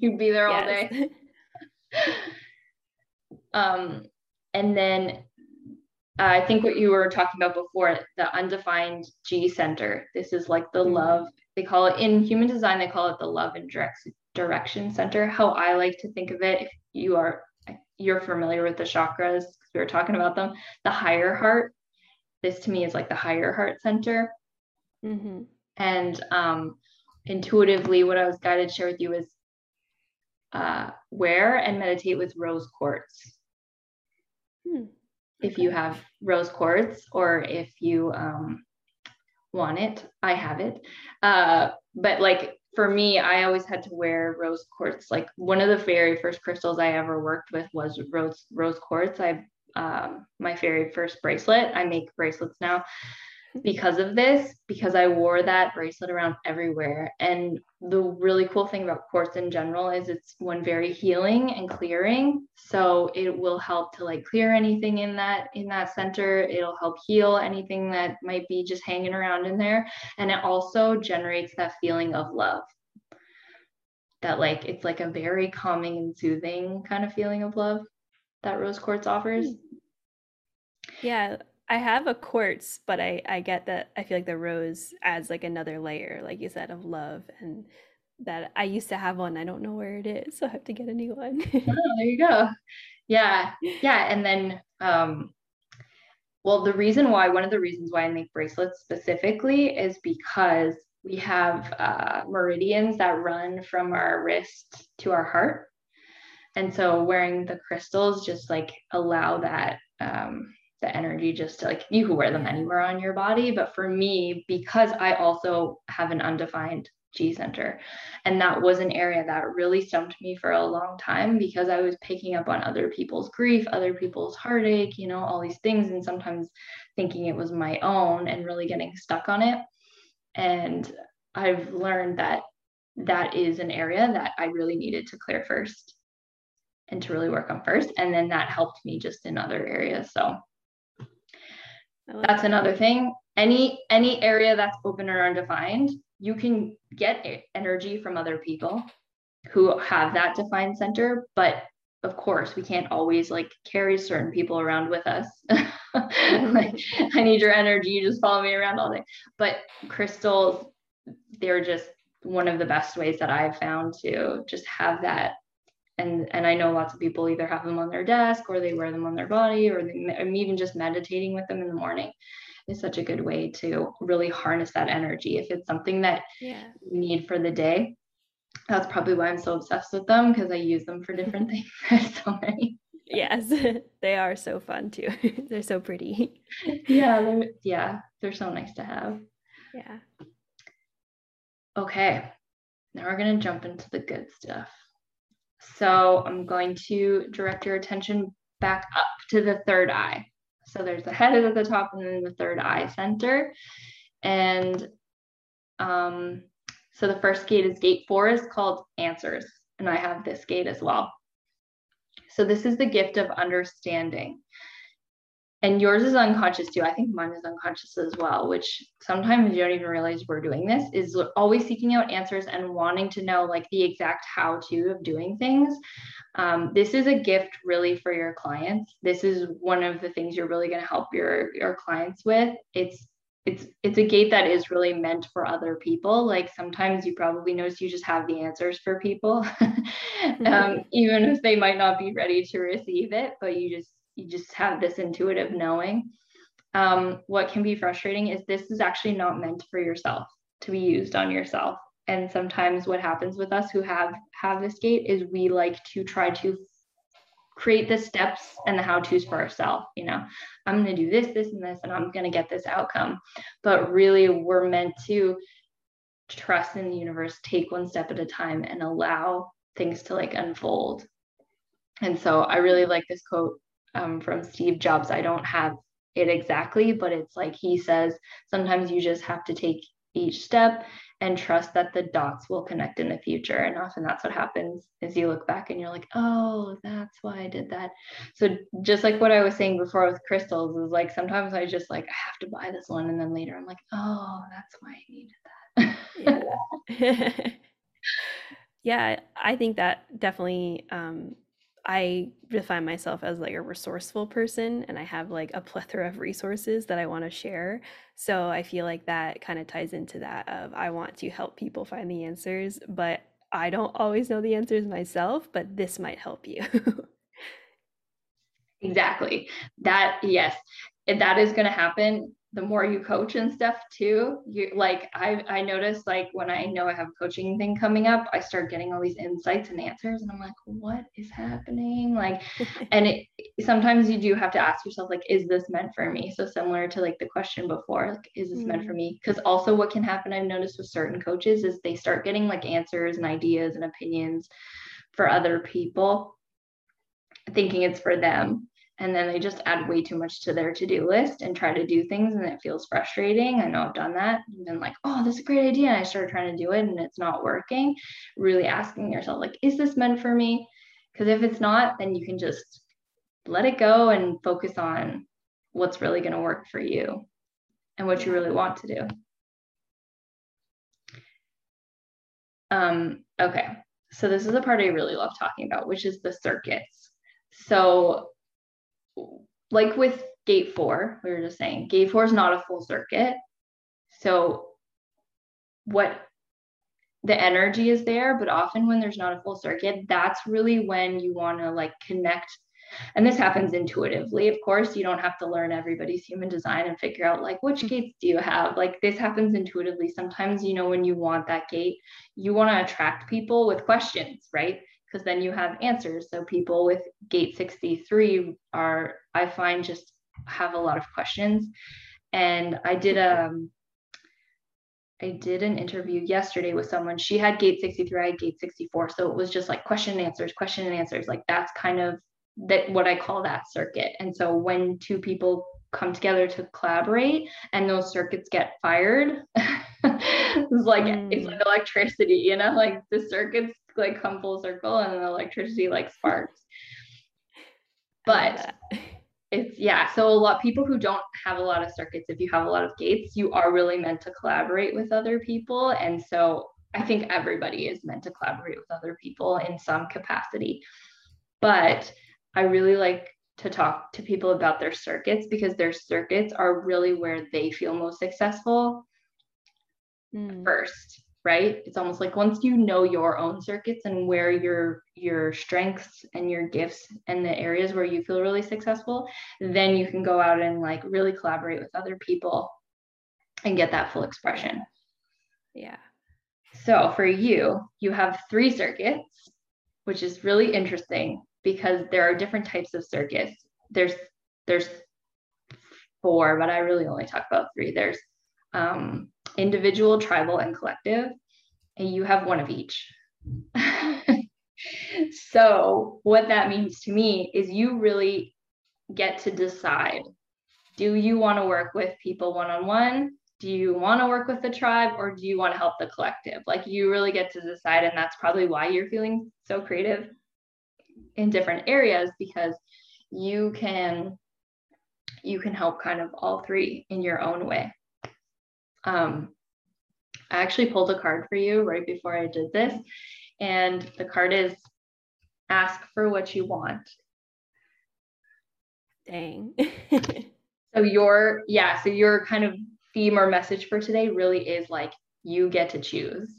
You'd be there all yes. day. um, and then uh, I think what you were talking about before, the undefined G center. This is like the mm-hmm. love they call it in human design they call it the love and direct, direction center how i like to think of it if you are you're familiar with the chakras because we were talking about them the higher heart this to me is like the higher heart center mm-hmm. And um, intuitively, what I was guided to share with you is uh, wear and meditate with rose quartz. Hmm. If you have rose quartz or if you um, want it, I have it. Uh, but like for me, I always had to wear rose quartz. Like one of the very first crystals I ever worked with was rose rose quartz. I um, my very first bracelet. I make bracelets now because of this, because I wore that bracelet around everywhere. And the really cool thing about quartz in general is it's one very healing and clearing. So it will help to like clear anything in that in that center. It'll help heal anything that might be just hanging around in there. And it also generates that feeling of love. That like it's like a very calming and soothing kind of feeling of love that rose quartz offers. Hmm. Yeah, I have a quartz, but I I get that I feel like the rose adds like another layer, like you said, of love and that I used to have one. I don't know where it is, so I have to get a new one. oh, there you go. Yeah. Yeah. And then um well, the reason why, one of the reasons why I make bracelets specifically is because we have uh, meridians that run from our wrist to our heart. And so wearing the crystals just like allow that um, the energy just to like you can wear them mm-hmm. anywhere on your body but for me because i also have an undefined g center and that was an area that really stumped me for a long time because i was picking up on other people's grief other people's heartache you know all these things and sometimes thinking it was my own and really getting stuck on it. And i've learned that that is an area that i really needed to clear first and to really work on first and then that helped me just in other areas so that's that. another thing. Any any area that's open or undefined, you can get energy from other people who have that defined center, but of course, we can't always like carry certain people around with us. like, I need your energy, you just follow me around all day. But crystals, they're just one of the best ways that I've found to just have that and and I know lots of people either have them on their desk or they wear them on their body or they, even just meditating with them in the morning is such a good way to really harness that energy. If it's something that yeah. you need for the day that's probably why I'm so obsessed with them because I use them for different things. There's so many. Yes. They are so fun too. They're so pretty. Yeah they're, yeah they're so nice to have. Yeah. Okay. Now we're going to jump into the good stuff so I'm going to direct your attention back up to the third eye. So there's the head at the top and then the third eye center. And um, so the first gate is gate four is called answers. And I have this gate as well. So this is the gift of understanding and yours is unconscious too. I think mine is unconscious as well, which sometimes you don't even realize we're doing this, is always seeking out answers and wanting to know like the exact how to of doing things. Um, this is a gift really for your clients. This is one of the things you're really going to help your, your clients with. It's it's it's a gate that is really meant for other people like sometimes you probably notice you just have the answers for people um, even if they might not be ready to receive it but you just you just have this intuitive knowing. Um, what can be frustrating is this is actually not meant for yourself to be used on yourself. And sometimes what happens with us who have have this gate is we like to try to create the steps and the how to's for ourselves. You know, I'm going to do this, this, and this, and I'm going to get this outcome. But really, we're meant to trust in the universe, take one step at a time, and allow things to like unfold. And so I really like this quote um, from Steve Jobs. I don't have it exactly, but it's like he says sometimes you just have to take each step and trust that the dots will connect in the future. And often that's what happens is you look back and you're like, oh, that's why I did that. So just like what I was saying before with crystals is like sometimes I just like I have to buy this one and then later I'm like, oh, that's why I needed that. yeah. yeah, I think that definitely um, I define myself as like a resourceful person and I have like a plethora of resources that I want to share. So I feel like that kind of ties into that of I want to help people find the answers, but I don't always know the answers myself, but this might help you. exactly. That yes, that is going to happen the more you coach and stuff too you like i i notice like when i know i have a coaching thing coming up i start getting all these insights and answers and i'm like what is happening? Like and it sometimes you do have to ask yourself like is this meant for me? So similar to like the question before like is this mm meant for mm. me? Because also what can happen i've noticed with certain coaches is they start getting like answers and ideas and opinions for other people thinking it's for them and then they just add way too much to their to-do list and try to do things and it feels frustrating. I know i've done that and been like oh this is a great idea. And i started trying to do it and it's not working. Really asking yourself like is this meant for me? Because if it's not then you can just let it go and focus on what's really going to work for you and what you really want to do. Um okay. So this is the part i really love talking about which is the circuits. So like with gate four, we were just saying, gate four is not a full circuit. So what the energy is there, but often when there's not a full circuit, that's really when you want to like connect. And this happens intuitively. Of course, you don't have to learn everybody's human design and figure out like which mm-hmm. gates do you have. Like this happens intuitively. Sometimes, you know, when you want that gate, you want to attract people with questions, right? Because then you have answers. So people with gate 63 are, I find, just have a lot of questions. And I did a, um, did an interview yesterday with someone. She had gate 63, I had gate 64. So it was just like question and answers, question and answers. Like that's kind of that what I call that circuit. And so when two people come together to collaborate and those circuits get fired, it's like mm. it's like electricity, you know, like the circuits like come full circle and the electricity like sparks. But it's yeah, so a lot people who don't have a lot of circuits, if you have a lot of gates, you are really meant to collaborate with other people. And so I think everybody is meant to collaborate with other people in some capacity. But I really like to talk to people about their circuits because their circuits are really where they feel most successful mm. first right? It's almost like once you know your own circuits and where your your strengths and your gifts and the areas where you feel really successful then you can go out and like really collaborate with other people and get that full expression. Yeah. So for you you have three circuits which is really interesting because there are different types of circuits. There's there's four but i really only talk about three. There's um, individual, tribal, and collective, and you have one of each. so, what that means to me is you really get to decide do you want to work with people one on one? Do you want to work with the tribe or do you want to help the collective? Like, you really get to decide, and that's probably why you're feeling so creative in different areas because you can you can help kind of all three in your own way um, I actually pulled a card for you right before I did this. And the card is ask for what you want. Dang. so your, yeah, so your kind of theme or message for today really is like you get to choose.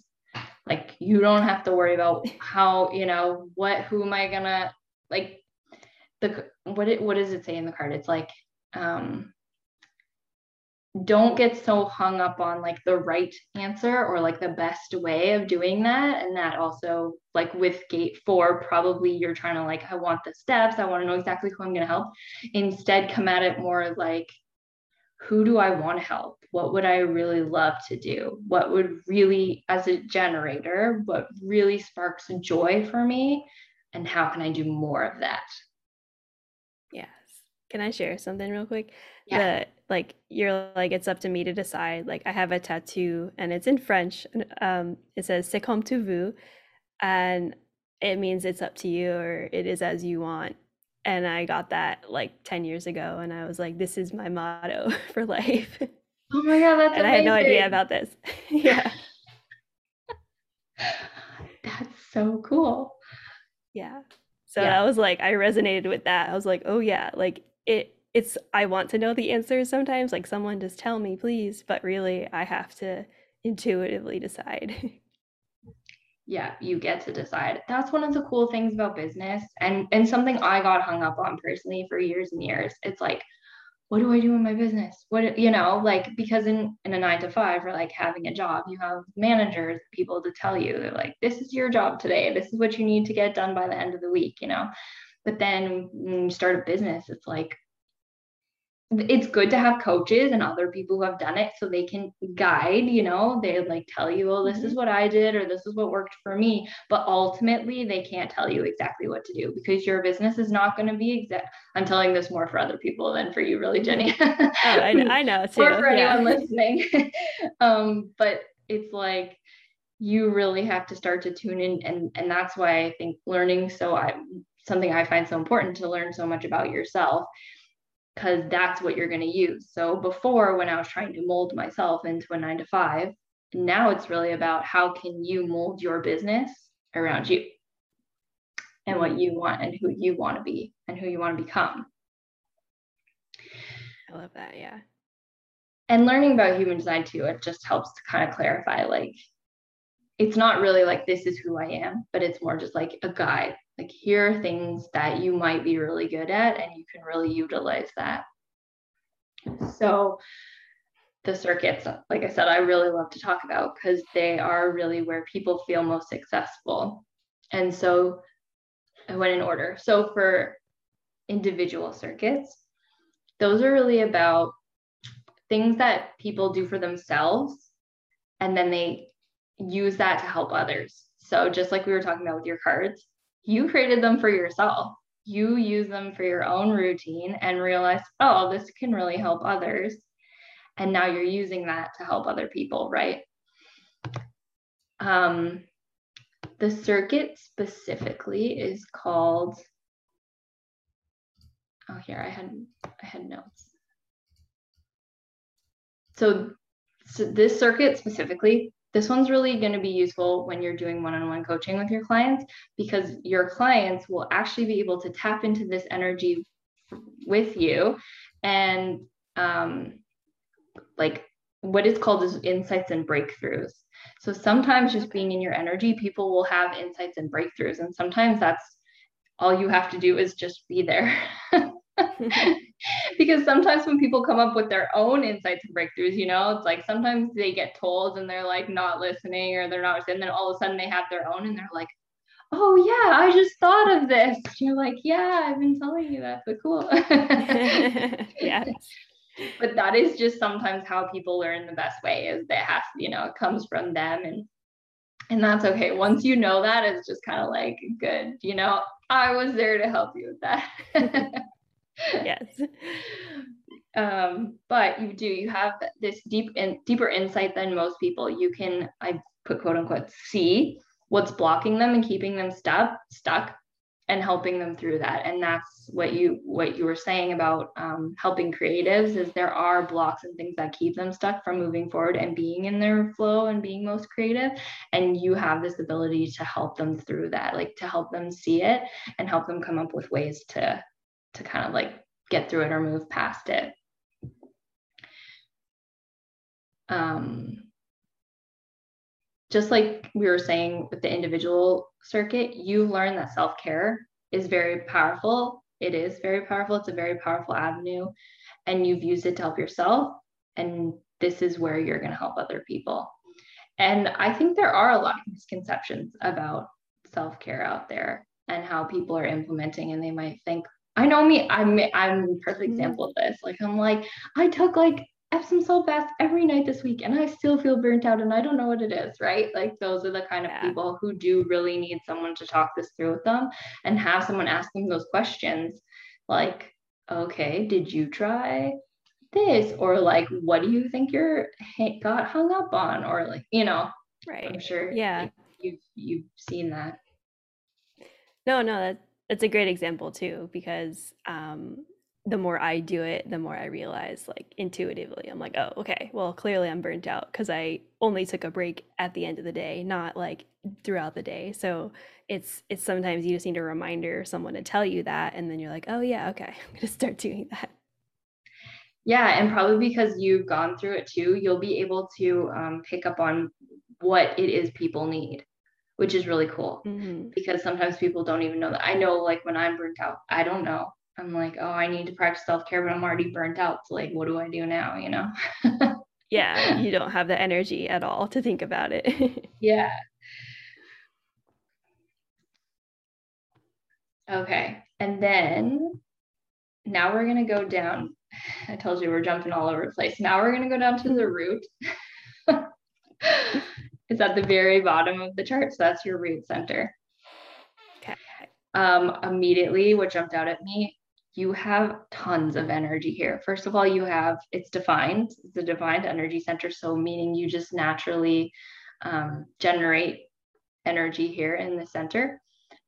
Like you don't have to worry about how, you know, what, who am I gonna like the what it what does it say in the card? It's like um don't get so hung up on like the right answer or like the best way of doing that. And that also like with gate 4 probably you're trying to like I want the steps. I want to know exactly who I'm going to help. Instead come at it more like who do I want to help? What would I really love to do? What would really as a generator what really sparks joy for me? And how can I do more of that? Yes. Can I share something real quick? Yeah. The, like you're like it's up to me to decide. Like i have a tattoo and it's in french um it says c'est comme tu veux and it means it's up to you or it is as you want. And i got that like 10 years ago and i was like this is my motto for life. Oh my god that's and amazing. i had no idea about this. Yeah. That's so cool. Yeah. So yeah. i was like i resonated with that. I was like oh yeah. Like it it's I want to know the answers sometimes, like someone just tell me, please, but really I have to intuitively decide. yeah, you get to decide. That's one of the cool things about business and and something I got hung up on personally for years and years. It's like what do I do in my business? What, you know, like, because in, in a nine to five or like having a job, you have managers, people to tell you, they're like, this is your job today. This is what you need to get done by the end of the week, you know? But then when you start a business, it's like, it's good to have coaches and other people who have done it so they can guide you know they like tell you oh this mm-hmm. is what i did or this is what worked for me but ultimately they can't tell you exactly what to do because your business is not going to be exact i'm telling this more for other people than for you really Jenni oh, I, I, know too. or for anyone yeah. listening um, but it's like you really have to start to tune in and and that's why i think learning so i something i find so important to learn so much about yourself because that's what you're going to use. So before, when I was trying to mold myself into a nine to five, now it's really about how can you mold your business around you and what you want and who you want to be and who you want to become. I love that. Yeah. And learning about human design too, it just helps to kind of clarify like, it's not really like this is who I am, but it's more just like a guide like here are things that you might be really good at and you can really utilize that. So the circuits like i said i really love to talk about because they are really where people feel most successful. And so i went in order. So for individual circuits those are really about things that people do for themselves and then they use that to help others. So just like we were talking about with your cards you created them for yourself. You use them for your own routine and realize, oh, this can really help others. And now you're using that to help other people, right? Um, the circuit specifically is called, oh, here I had I had notes. So, so this circuit specifically this one's really going to be useful when you're doing one-on-one coaching with your clients because your clients will actually be able to tap into this energy with you and um, like what is called is insights and breakthroughs. So sometimes just being in your energy, people will have insights and breakthroughs. And sometimes that's all you have to do is just be there. because sometimes when people come up with their own insights and breakthroughs, you know, it's like sometimes they get told and they're like not listening or they're not, and then all of a sudden they have their own and they're like, oh yeah, I just thought of this. You're like, yeah, I've been telling you that, but cool. yeah. But that is just sometimes how people learn the best way is that has, you know, it comes from them and and that's okay. Once you know that, it's just kind of like good, you know, I was there to help you with that yes. Um, but you do, you have this deep and deeper insight than most people. You can, I put quote unquote, see what's blocking them and keeping them stuck, stuck and helping them through that. And that's what you, what you were saying about um, helping creatives is there are blocks and things that keep them stuck from moving forward and being in their flow and being most creative. And you have this ability to help them through that, like to help them see it and help them come up with ways to to kind of like get through it or move past it. Um, just like we were saying with the individual circuit, you learn that self care is very powerful. It is very powerful. It's a very powerful avenue, and you've used it to help yourself. And this is where you're going to help other people. And I think there are a lot of misconceptions about self care out there and how people are implementing, and they might think, I know me, I'm I'm a perfect mm-hmm. example of this. Like I'm like, I took like Epsom salt baths every night this week and I still feel burnt out and I don't know what it is, right? Like those are the kind of yeah. people who do really need someone to talk this through with them and have someone ask them those questions like, okay, did you try this? Or like, what do you think you're got hung up on? Or like, you know, right. I'm sure yeah. you've you've seen that. No, no, that it's a great example too because um, the more I do it, the more I realize, like intuitively, I'm like, oh, okay, well, clearly I'm burnt out because I only took a break at the end of the day, not like throughout the day. So it's it's sometimes you just need a reminder, someone to tell you that, and then you're like, oh yeah, okay, I'm gonna start doing that. Yeah, and probably because you've gone through it too, you'll be able to um, pick up on what it is people need which is really cool mm-hmm. because sometimes people don't even know that. I know, like when I'm burnt out, I don't know. I'm like, oh, I need to practice self care, but I'm already burnt out. So, like, what do I do now? You know? yeah, you don't have the energy at all to think about it. yeah. Okay. And then now we're going to go down. I told you we're jumping all over the place. Now we're going to go down to the root. It's at the very bottom of the chart. So that's your root center. Okay. Um, immediately, what jumped out at me, you have tons of energy here. First of all, you have it's defined, it's a defined energy center. So, meaning you just naturally um, generate energy here in the center,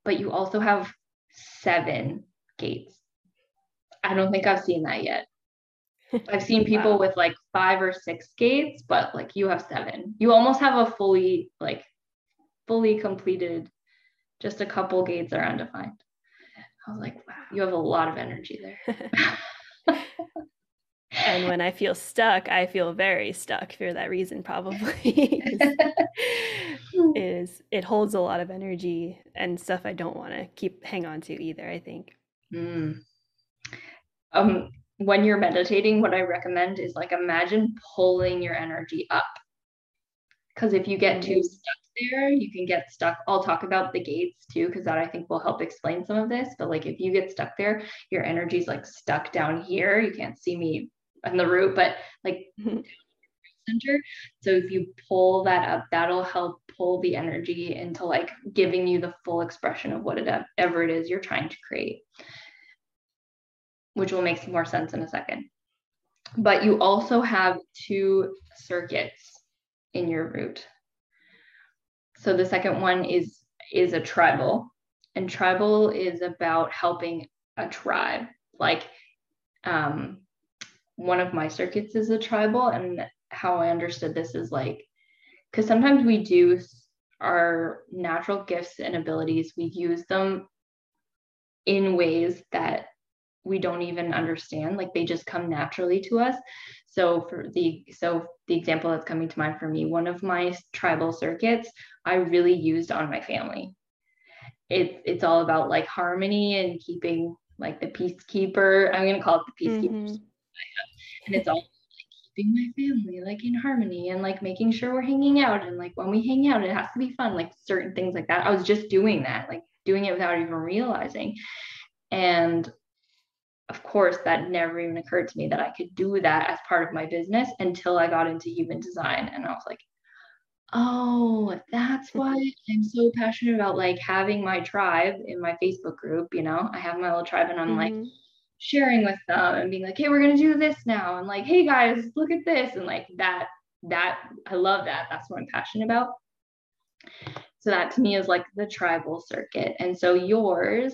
but you also have seven gates. I don't think I've seen that yet. I've seen people wow. with like five or six gates, but like you have seven. You almost have a fully, like, fully completed, just a couple gates are undefined. I was like, wow, you have a lot of energy there. and when I feel stuck, I feel very stuck for that reason, probably. is it holds a lot of energy and stuff I don't want to keep hang on to either, I think. Mm. Um, when you're meditating, what I recommend is like imagine pulling your energy up. Because if you get too mm-hmm. stuck there, you can get stuck. I'll talk about the gates too, because that I think will help explain some of this. But like if you get stuck there, your energy's like stuck down here. You can't see me in the root, but like mm-hmm. center. So if you pull that up, that'll help pull the energy into like giving you the full expression of whatever it is you're trying to create, which will make some more sense in a second. But you also have two circuits in your root. So the second one is is a tribal, and tribal is about helping a tribe. Like um, one of my circuits is a tribal, and how I understood this is like because sometimes we do our natural gifts and abilities, we use them in ways that we don't even understand like they just come naturally to us. So for the so the example that's coming to mind for me one of my tribal circuits i really used on my family. It's it's all about like harmony and keeping like the peacekeeper i'm going to call it the peacekeeper mm-hmm. and it's all like keeping my family like in harmony and like making sure we're hanging out and like when we hang out it has to be fun like certain things like that. I was just doing that like doing it without even realizing. And of course, that never even occurred to me that I could do that as part of my business until I got into human design. And I was like, oh, that's why I'm so passionate about like having my tribe in my Facebook group. You know, I have my little tribe and I'm mm-hmm. like sharing with them and being like, hey, we're going to do this now. And like, hey guys, look at this. And like that, that, I love that. That's what I'm passionate about. So that to me is like the tribal circuit. And so yours,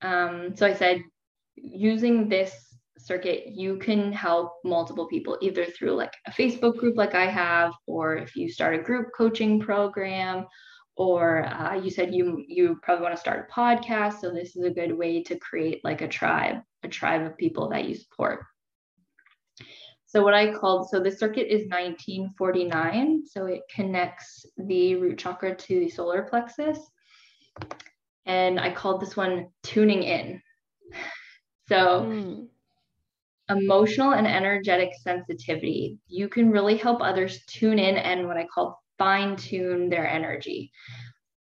um, so I said using this circuit, you can help multiple people either through like a Facebook group like I have, or if you start a group coaching program, or uh, you said you you probably want to start a podcast. So this is a good way to create like a tribe, a tribe of people that you support. So what I called, so the circuit is 1949. So it connects the root chakra to the solar plexus. And I called this one tuning in. So, mm. emotional and energetic sensitivity, you can really help others tune in and what I call fine tune their energy.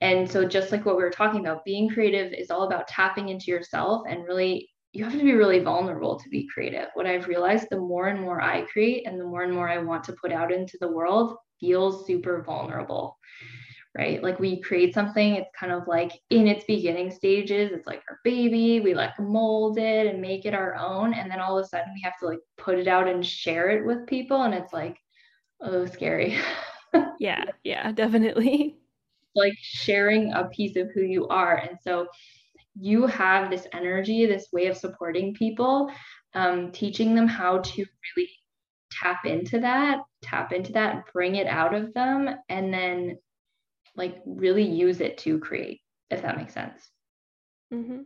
And so, just like what we were talking about, being creative is all about tapping into yourself and really, you have to be really vulnerable to be creative. What I've realized the more and more I create and the more and more I want to put out into the world feels super vulnerable right? Like we create something, it's kind of like in its beginning stages, it's like our baby, we like mold it and make it our own. And then all of a sudden we have to like put it out and share it with people. And it's like, oh, scary. yeah, yeah, definitely. Like sharing a piece of who you are. And so you have this energy, this way of supporting people, um, teaching them how to really tap into that, tap into that, bring it out of them, and then like really use it to create, if that makes sense. Mm-hmm.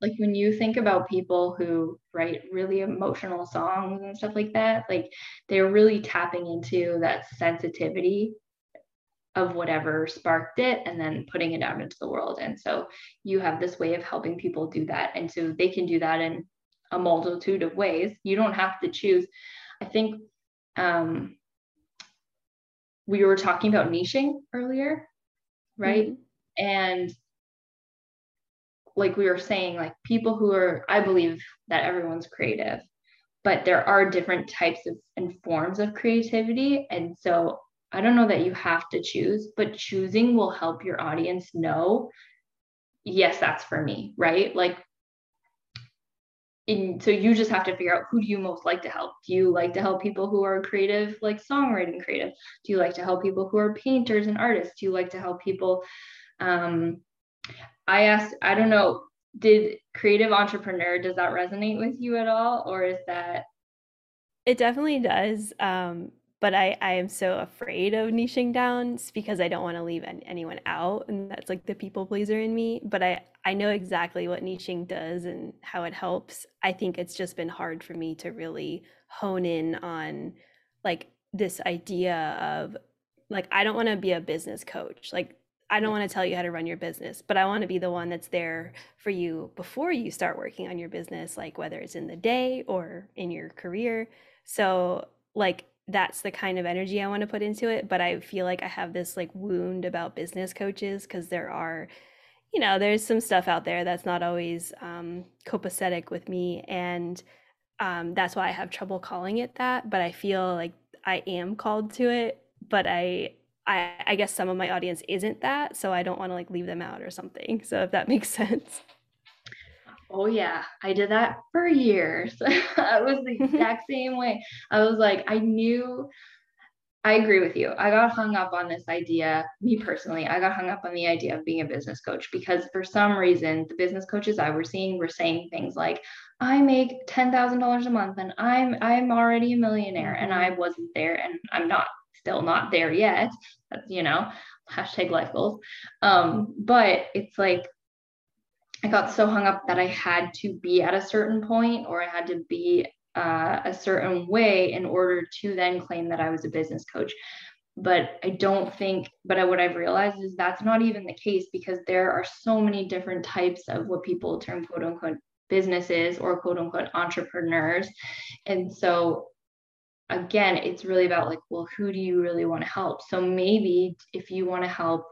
Like when you think about people who write really emotional songs and stuff like that, like they're really tapping into that sensitivity of whatever sparked it and then putting it out into the world. And so you have this way of helping people do that. And so they can do that in a multitude of ways. You don't have to choose. I think um, we were talking about niching earlier, right? Mm-hmm. And like we were saying, like people who are, I believe that everyone's creative, but there are different types of and forms of creativity. And so I don't know that you have to choose, but choosing will help your audience know, yes, that's for me, right? Like, in, so you just have to figure out who do you most like to help? Do you like to help people who are creative, like songwriting creative? Do you like to help people who are painters and artists? Do you like to help people? Um, I asked, I don't know, did creative entrepreneur, does that resonate with you at all? Or is that? It definitely does. Um, but I, I am so afraid of niching down because I don't want to leave anyone out. And that's like the people pleaser in me. But I, I know exactly what niching does and how it helps. I think it's just been hard for me to really hone in on like this idea of like, I don't want to be a business coach. Like, I don't want to tell you how to run your business, but I want to be the one that's there for you before you start working on your business, like whether it's in the day or in your career. So, like, that's the kind of energy I want to put into it. But I feel like I have this like wound about business coaches because there are, you know, there's some stuff out there that's not always um, copacetic with me. And um, that's why I have trouble calling it that. But I feel like I am called to it. But I, I, I guess some of my audience isn't that. So I don't want to like leave them out or something. So if that makes sense. Oh yeah, I did that for years. I was the exact same way. I was like, I knew I agree with you. I got hung up on this idea, me personally, I got hung up on the idea of being a business coach because for some reason, the business coaches I were seeing were saying things like, I make $10,000 a month and I'm I'm already a millionaire and I wasn't there and I'm not still not there yet. That's, you know, hashtag life goals. Um, but it's like I got so hung up that I had to be at a certain point or I had to be uh, a certain way in order to then claim that I was a business coach. But I don't think, but I, what I've realized is that's not even the case because there are so many different types of what people term quote unquote businesses or quote unquote entrepreneurs. And so again, it's really about like, well, who do you really want to help? So maybe if you want to help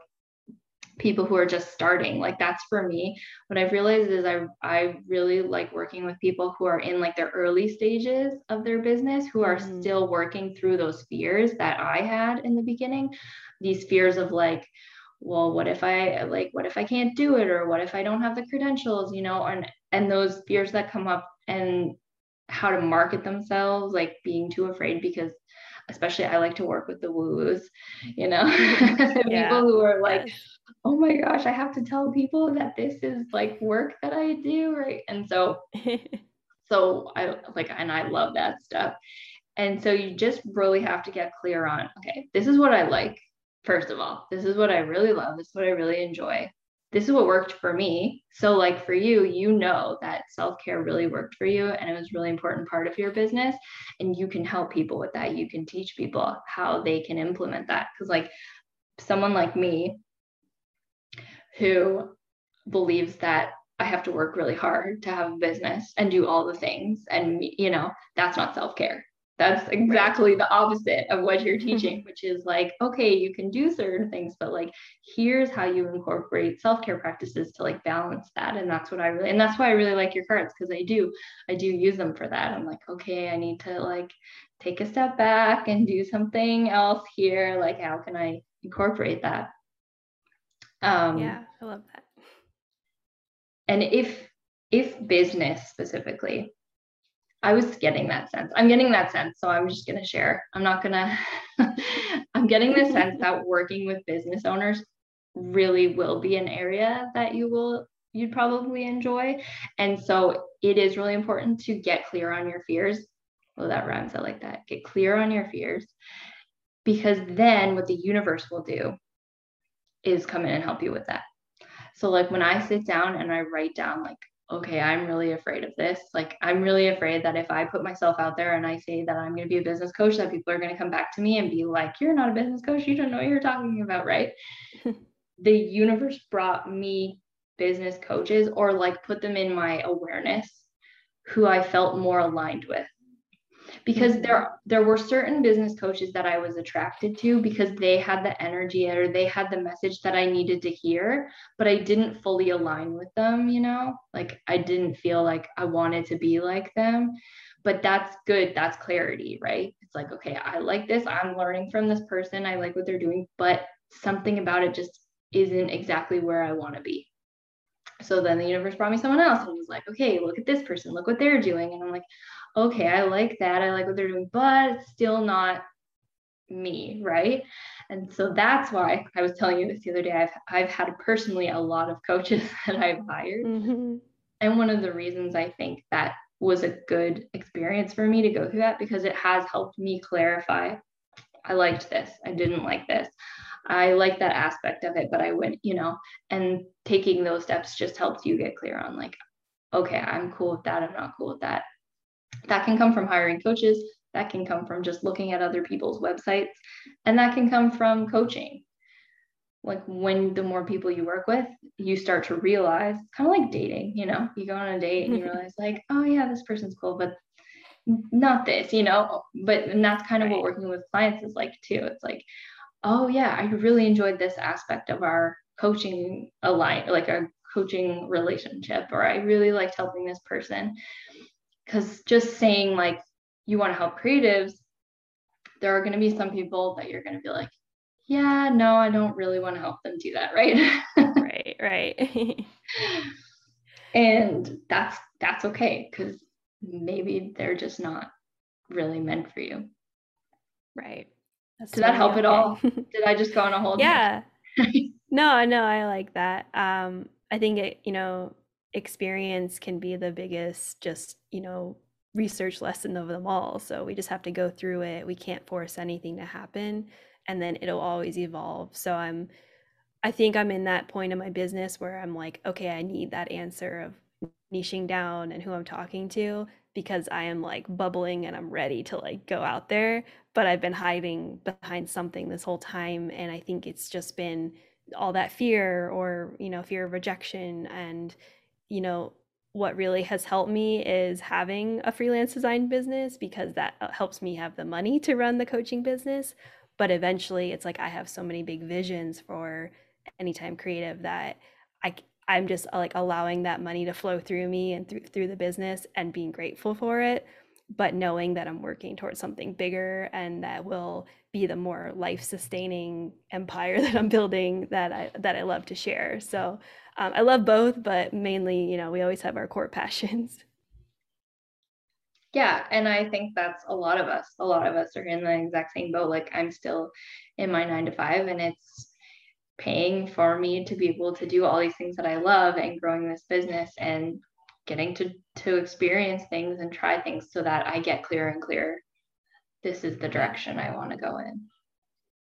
people who are just starting like that's for me what i've realized is i i really like working with people who are in like their early stages of their business who are mm-hmm. still working through those fears that i had in the beginning these fears of like well what if i like what if i can't do it or what if i don't have the credentials you know and and those fears that come up and how to market themselves like being too afraid because especially I like to work with the woo-woos, you know, yeah. people who are like, oh my gosh, I have to tell people that this is like work that I do, right? And so, so I like, and I love that stuff. And so you just really have to get clear on, okay, this is what I like. First of all, this is what I really love. This is what I really enjoy. This is what worked for me. So, like for you, you know that self care really worked for you and it was really important part of your business. And you can help people with that. You can teach people how they can implement that. Because, like, someone like me, who believes that I have to work really hard to have a business and do all the things. And, you know, that's not self care. That's exactly right. the opposite of what you're teaching, which is like, okay, you can do certain things, but like, here's how you incorporate self care practices to like balance that. And that's what I really, and that's why I really like your cards because I do, I do use them for that. I'm like, okay, I need to like take a step back and do something else here. Like, how can I incorporate that? Um, yeah, I love that. And if if business specifically, I was getting that sense. I'm getting that sense, so I'm just gonna share. I'm not gonna. I'm getting the sense that working with business owners really will be an area that you will you'd probably enjoy, and so it is really important to get clear on your fears. Well, that rhymes. I like that. Get clear on your fears, because then what the universe will do is come in and help you with that. So like when I sit down and I write down like, okay, I'm really afraid of this. Like, I'm really afraid that if I put myself out there and I say that I'm going to be a business coach, that people are going to come back to me and be like, you're not a business coach. You don't know what you're talking about, right? the universe brought me business coaches or like put them in my awareness who I felt more aligned with because there mm-hmm. there were certain business coaches that I was attracted to because they had the energy or they had the message that I needed to hear but I didn't fully align with them you know? Like I didn't feel like I wanted to be like them. But that's good. That's clarity right? It's like okay I like this. I'm learning from this person. I like what they're doing but something about it just isn't exactly where I want to be. So then the universe brought me someone else and was like okay look at this person. Look what they're doing. And i'm like okay, I like that. I like what they're doing, but it's still not me, right? And so that's why I was telling you this the other day. I've I've had personally a lot of coaches that I've hired. Mm-hmm. And one of the reasons I think that was a good experience for me to go through that because it has helped me clarify I liked this, I didn't like this. I like that aspect of it, but I went, you know, and taking those steps just helps you get clear on like, okay, I'm cool with that, I'm not cool with that. That can come from hiring coaches, that can come from just looking at other people's websites, and that can come from coaching. Like when the more people you work with, you start to realize, kind of like dating, you know, you go on a date and you mm-hmm. realize, like, oh, yeah, this person's cool, but not this, you know. But and that's kind of right. what working with clients is like too. It's like, oh, yeah, I really enjoyed this aspect of our coaching align, like our coaching relationship, or I really liked helping this person because just saying like you want to help creatives there are going to be some people that you're going to be like yeah no i don't really want to help them do that right? Right right. And that's that's okay because maybe they're just not really meant for you. Right. That's did that help okay. at all? Did i just go on a whole yeah. no no i like that. Um i think it you know experience can be the biggest just you know research lesson of them all. So we just have to go through it. We can't force anything to happen and then it'll always evolve. So i'm i think i'm in that point in my business where i'm like okay i need that answer of niching down and who i'm talking to because i am like bubbling and i'm ready to like go out there. But i've been hiding behind something this whole time and i think it's just been all that fear or you know fear of rejection and you know, what really has helped me is having a freelance design business because that uh, helps me have the money to run the coaching business. But eventually, it's like I have so many big visions for Anytime Creative that I I'm just uh, like allowing that money to flow through me and through through the business and being grateful for it, but knowing that I'm working towards something bigger and that will be the more life sustaining empire that I'm building that I that I love to share. So um, I love both, but mainly, you know, we always have our core passions. Yeah, and I think that's a lot of us. A lot of us are in the exact same boat. Like I'm still in my nine to five, and it's paying for me to be able to do all these things that I love and growing this business and getting to to experience things and try things so that I get clearer and clearer. This is the direction I want to go in.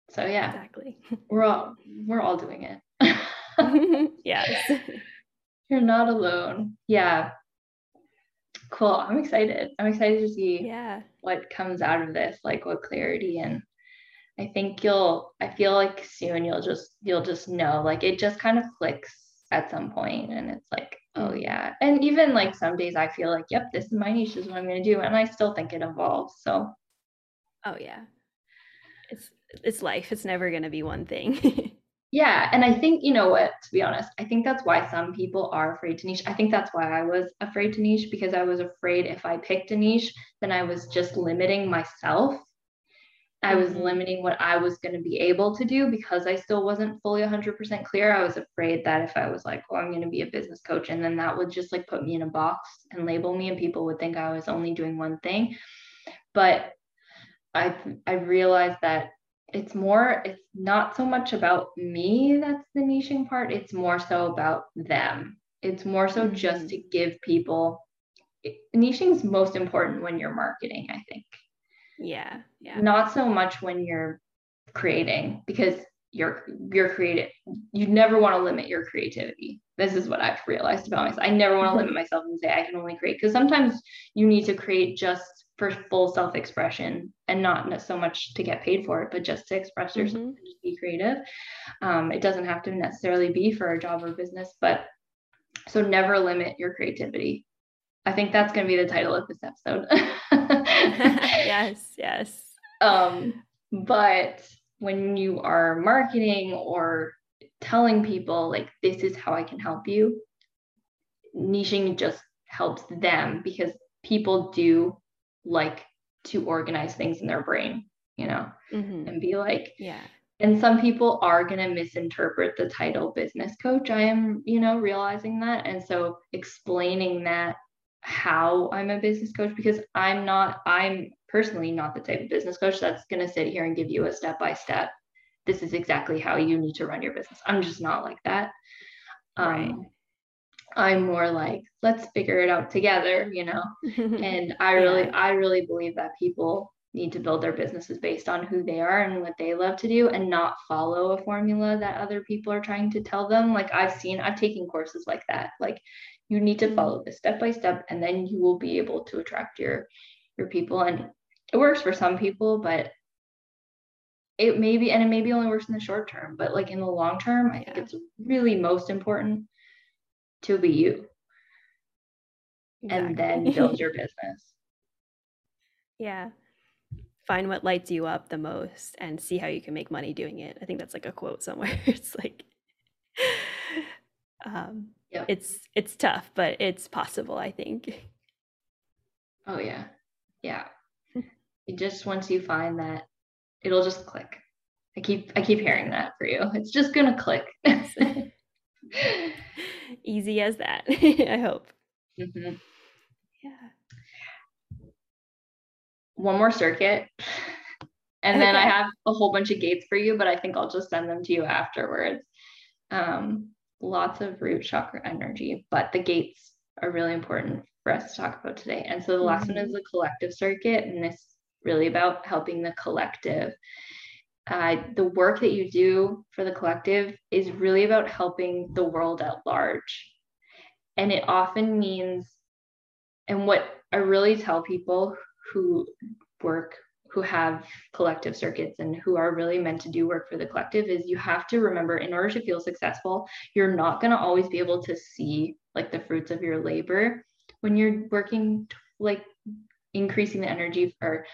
So yeah, exactly. We're all we're all doing it. yes. You're not alone. Yeah. Cool. I'm excited. I'm excited to see yeah. what comes out of this, like what clarity and I think you'll I feel like soon you'll just you'll just know. Like it just kind of clicks at some point and it's like, oh mm. yeah. And even like some days I feel like, yep, this is my niche, this is what I'm gonna do. And I still think it evolves. So oh yeah. It's it's life. It's never gonna be one thing. Yeah. And I think, you know what, to be honest, I think that's why some people are afraid to niche. I think that's why I was afraid to niche because I was afraid if I picked a niche, then I was just limiting myself. I was mm-hmm. limiting what I was going to be able to do because I still wasn't fully 100% clear. I was afraid that if I was like, oh, I'm going to be a business coach, and then that would just like put me in a box and label me, and people would think I was only doing one thing. But I I realized that it's more it's not so much about me that's the niching part it's more so about them. It's more so mm-hmm. just to give people niching is most important when you're marketing i think. Yeah yeah. Not so much when you're creating because you're you're creative you never want to limit your creativity. This is what i've realized about myself. I never want to limit myself and say i can only create because sometimes you need to create just for full self-expression and not so much to get paid for it but just to express yourself mm-hmm. and just be creative. Um, it doesn't have to necessarily be for a job or business but so never limit your creativity. I think that's going to be the title of this episode. Yes yes. Um but when you are marketing or telling people like this is how I can help you, niching just helps them because people do like to organize things in their brain, you know, mm-hmm. and be like, yeah. And some people are going to misinterpret the title business coach. I am, you know, realizing that. And so explaining that how I'm a business coach because I'm not, I'm personally not the type of business coach that's going to sit here and give you a step by step. This is exactly how you need to run your business. I'm just not like that. Right. I'm more like, let's figure it out together, you know? and I really, yeah. I really believe that people need to build their businesses based on who they are and what they love to do and not follow a formula that other people are trying to tell them. Like I've seen, I've taken courses like that. Like you need to follow this step by step and then you will be able to attract your your people and it works for some people but it maybe and it maybe only works in the short term but like in the long term i think it's really most important to be you. Exactly. and then build your business. Yeah. Find what lights you up the most and see how you can make money doing it. I think that's like a quote somewhere. It's like um yep. it's it's tough but it's possible i think. Oh yeah. Yeah. It just once you find that it'll just click. I keep i keep hearing that for you. It's just gonna click easy as that i hope mm-hmm. yeah one more circuit and okay. then i have a whole bunch of gates for you but i think i'll just send them to you afterwards um, lots of root chakra energy but the gates are really important for us to talk about today and so the last mm-hmm. one is the collective circuit and this really about helping the collective. Uh, the work that you do for the collective is really about helping the world at large. And it often means, and what I really tell people who work, who have collective circuits and who are really meant to do work for the collective is you have to remember in order to feel successful, you're not going to always be able to see like the fruits of your labor when you're working like increasing the energy for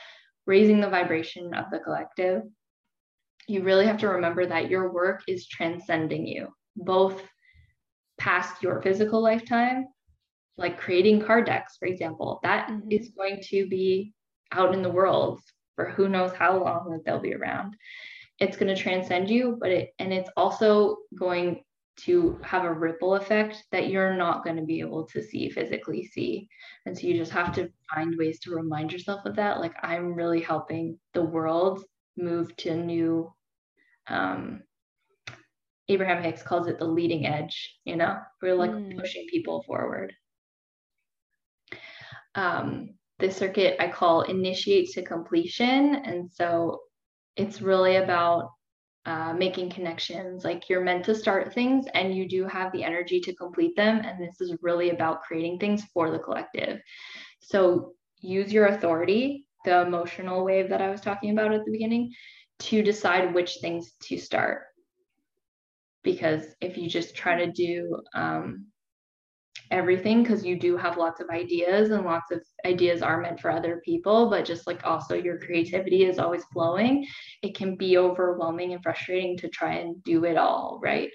raising the vibration of the collective, you really have to remember that your work is transcending you, both past your physical lifetime, like creating card decks, for example, that mm-hmm. is going to be out in the world for who knows how long that they'll be around. It's going to transcend you, but it and it's also going to have a ripple effect that you're not going to be able to see physically see and so you just have to find ways to remind yourself of that like i'm really helping the world move to new um abraham hicks calls it the leading edge you know we're like mm. pushing people forward um this circuit i call initiate to completion and so it's really about uh, making connections. Like you're meant to start things and you do have the energy to complete them. And this is really about creating things for the collective. So use your authority, the emotional wave that I was talking about at the beginning, to decide which things to start. Because if you just try to do um, everything because you do have lots of ideas and lots of ideas are meant for other people but just like also your creativity is always flowing it can be overwhelming and frustrating to try and do it all right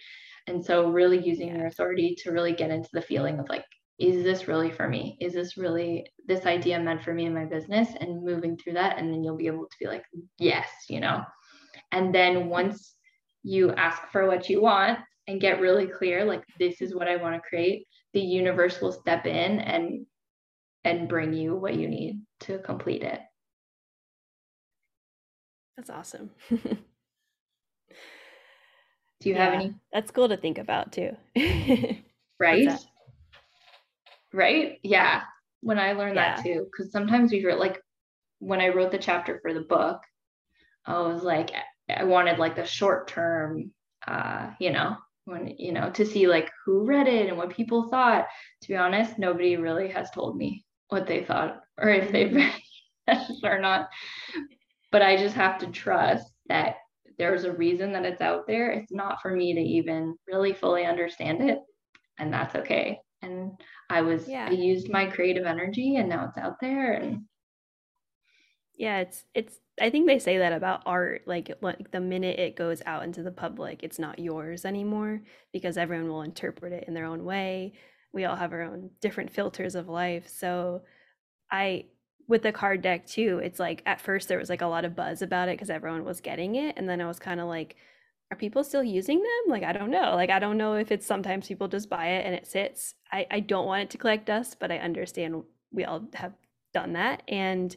and so really using your authority to really get into the feeling of like is this really for me? Is this really this idea meant for me in my business? And moving through that and then you'll be able to be like yes you know? And then once you ask for what you want and get really clear like this is what i want to create the universe will step in and and bring you what you need to complete it. That's awesome. Do you yeah, have any? that's cool to think about too. Right right yeah when i learned yeah. that too because sometimes we wrote like when i wrote the chapter for the book i was like I wanted like the short term, uh, you know, when you know to see like who read it and what people thought. To be honest, nobody really has told me what they thought or if they've read it or not. But I just have to trust that there's a reason that it's out there. It's not for me to even really fully understand it, and that's okay. And I was yeah. I used my creative energy, and now it's out there, and yeah, it's it's I think they say that about art like like the minute it goes out into the public, it's not yours anymore because everyone will interpret it in their own way. We all have our own different filters of life. So I with the card deck too, it's like at first there was like a lot of buzz about it because everyone was getting it and then I was kind of like are people still using them? Like I don't know. Like I don't know if it's sometimes people just buy it and it sits. I I don't want it to collect dust, but I understand we all have done that and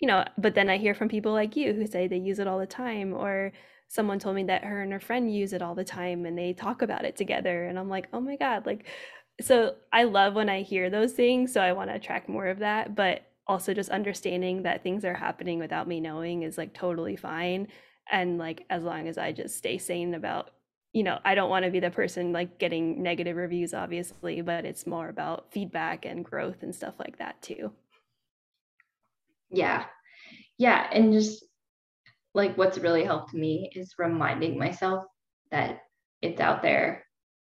you know, but then I hear from people like you who say they use it all the time, or someone told me that her and her friend use it all the time and they talk about it together. And I'm like, oh my God, like, so I love when I hear those things. So I want to track more of that. But also just understanding that things are happening without me knowing is like totally fine. And like, as long as I just stay sane about, you know, I don't want to be the person like getting negative reviews, obviously, but it's more about feedback and growth and stuff like that too. Yeah. Yeah and just like what's really helped me is reminding myself that it's out there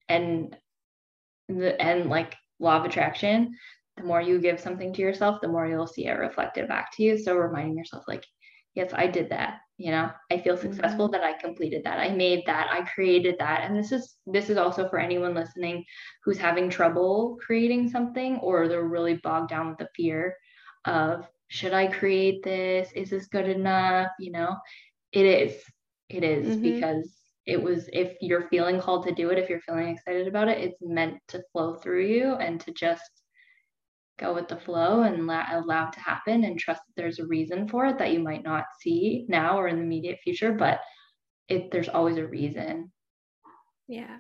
and the and like law of attraction the more you give something to yourself the more you'll see it reflected back to you so reminding yourself like yes i did that you know i feel successful mm-hmm. that i completed that i made that i created that and this is this is also for anyone listening who's having trouble creating something or they're really bogged down with the fear of should I create this? Is this good enough? You know, it is. It is mm-hmm. because it was, if you're feeling called to do it, if you're feeling excited about it, it's meant to flow through you and to just go with the flow and la- allow it to happen and trust that there's a reason for it that you might not see now or in the immediate future, but it there's always a reason. Yeah.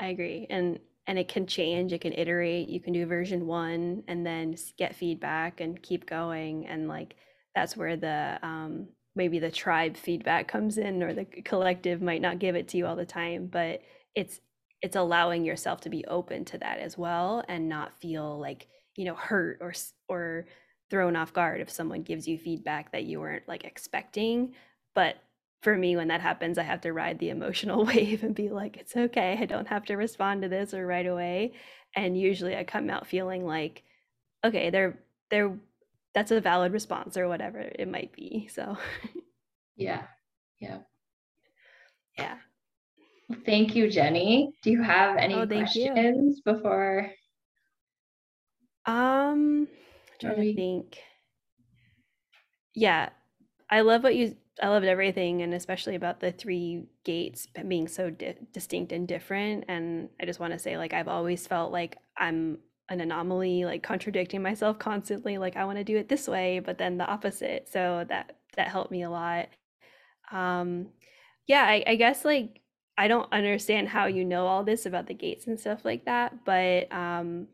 I agree. And and it can change it can iterate you can do version one and then get feedback and keep going and like that's where the um, maybe the tribe feedback comes in or the collective might not give it to you all the time but it's it's allowing yourself to be open to that as well and not feel like you know hurt or or thrown off guard if someone gives you feedback that you weren't like expecting. But for me when that happens i have to ride the emotional wave and be like it's okay. I don't have to respond to this or right away. And usually i come out feeling like okay they're they're that's a valid response or whatever it might be so. Yeah. Yeah. Yeah. Thank you Jenni. Do you have any oh, questions you. before um I'm trying to think yeah i love what you I loved everything, and especially about the three gates being so di- distinct and different. And I just want to say, like, I've always felt like I'm an anomaly, like contradicting myself constantly. Like, I want to do it this way, but then the opposite. So that that helped me a lot. Um, yeah, I, I guess like I don't understand how you know all this about the gates and stuff like that, but um,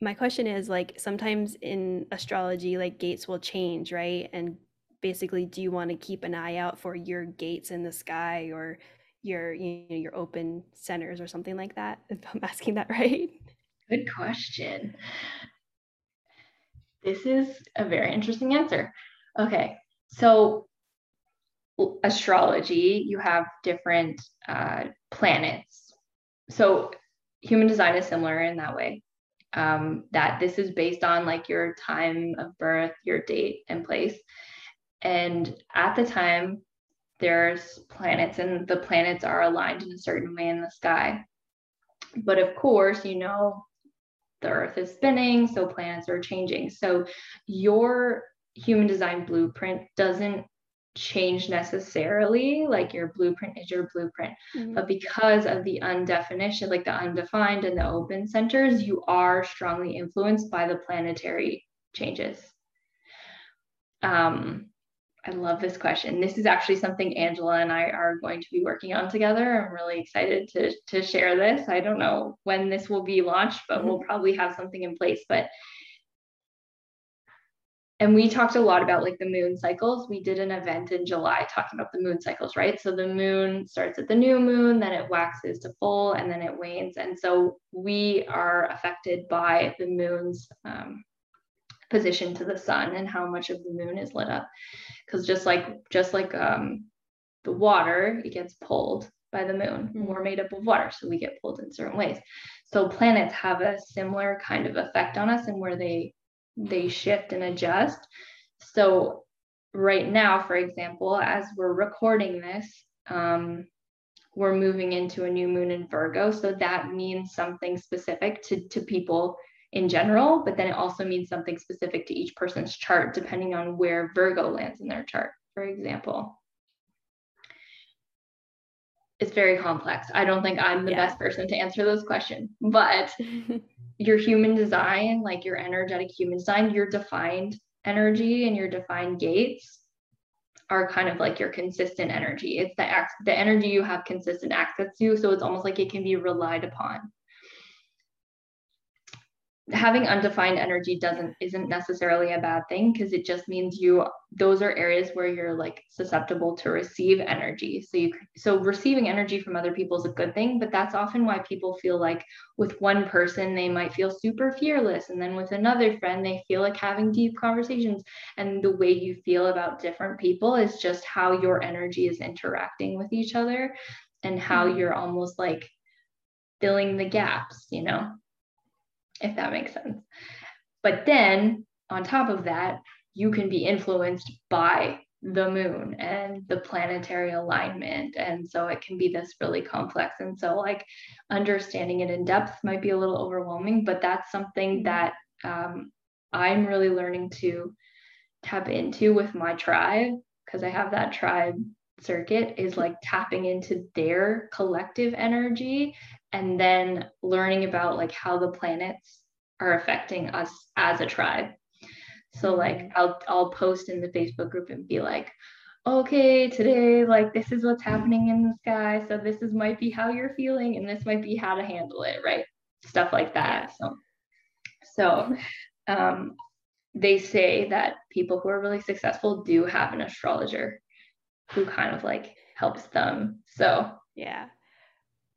my question is like sometimes in astrology, like gates will change, right? And basically do you want to keep an eye out for your gates in the sky or your you know your open centers or something like that? If i'm asking that right. Good question. This is a very interesting answer. Okay so astrology you have different uh, planets. So human design is similar in that way um, that this is based on like your time of birth your date and place and at the time, there's planets, and the planets are aligned in a certain way in the sky. But of course, you know, the earth is spinning, so planets are changing. So your human design blueprint doesn't change necessarily like your blueprint is your blueprint mm-hmm. but because of the undefinition like the undefined and the open centers you are strongly influenced by the planetary changes um I love this question. This is actually something Angela and I are going to be working on together. I'm really excited to, to share this. I don't know when this will be launched, but mm-hmm. we'll probably have something in place. But and we talked a lot about like the moon cycles. We did an event in July talking about the moon cycles, right? So the moon starts at the new moon, then it waxes to full, and then it wanes. And so we are affected by the moon's um, position to the sun and how much of the moon is lit up. Because just like just like um, the water, it gets pulled by the moon. Mm-hmm. We're made up of water, so we get pulled in certain ways. So planets have a similar kind of effect on us, and where they they shift and adjust. So right now, for example, as we're recording this, um, we're moving into a new moon in Virgo. So that means something specific to, to people in general, but then it also means something specific to each person's chart, depending on where Virgo lands in their chart, for example. It's very complex. I don't think I'm the yeah. best person to answer those questions, but your human design, like your energetic human design, your defined energy and your defined gates are kind of like your consistent energy. It's the the energy you have consistent access to. So it's almost like it can be relied upon having undefined energy doesn't isn't necessarily a bad thing because it just means you those are areas where you're like susceptible to receive energy. So you so receiving energy from other people is a good thing but that's often why people feel like with one person they might feel super fearless and then with another friend they feel like having deep conversations. And the way you feel about different people is just how your energy is interacting with each other and how mm-hmm. you're almost like filling the gaps you know if that makes sense. But then on top of that, you can be influenced by the moon and the planetary alignment. And so it can be this really complex. And so, like, understanding it in depth might be a little overwhelming, but that's something that um, I'm really learning to tap into with my tribe because I have that tribe circuit is like tapping into their collective energy and then learning about like how the planets are affecting us as a tribe. So like mm-hmm. i'll i'll post in the facebook group and be like okay today like this is what's happening in the sky. So this is might be how you're feeling and this might be how to handle it right? Stuff like that so. So um they say that people who are really successful do have an astrologer who kind of like helps them so yeah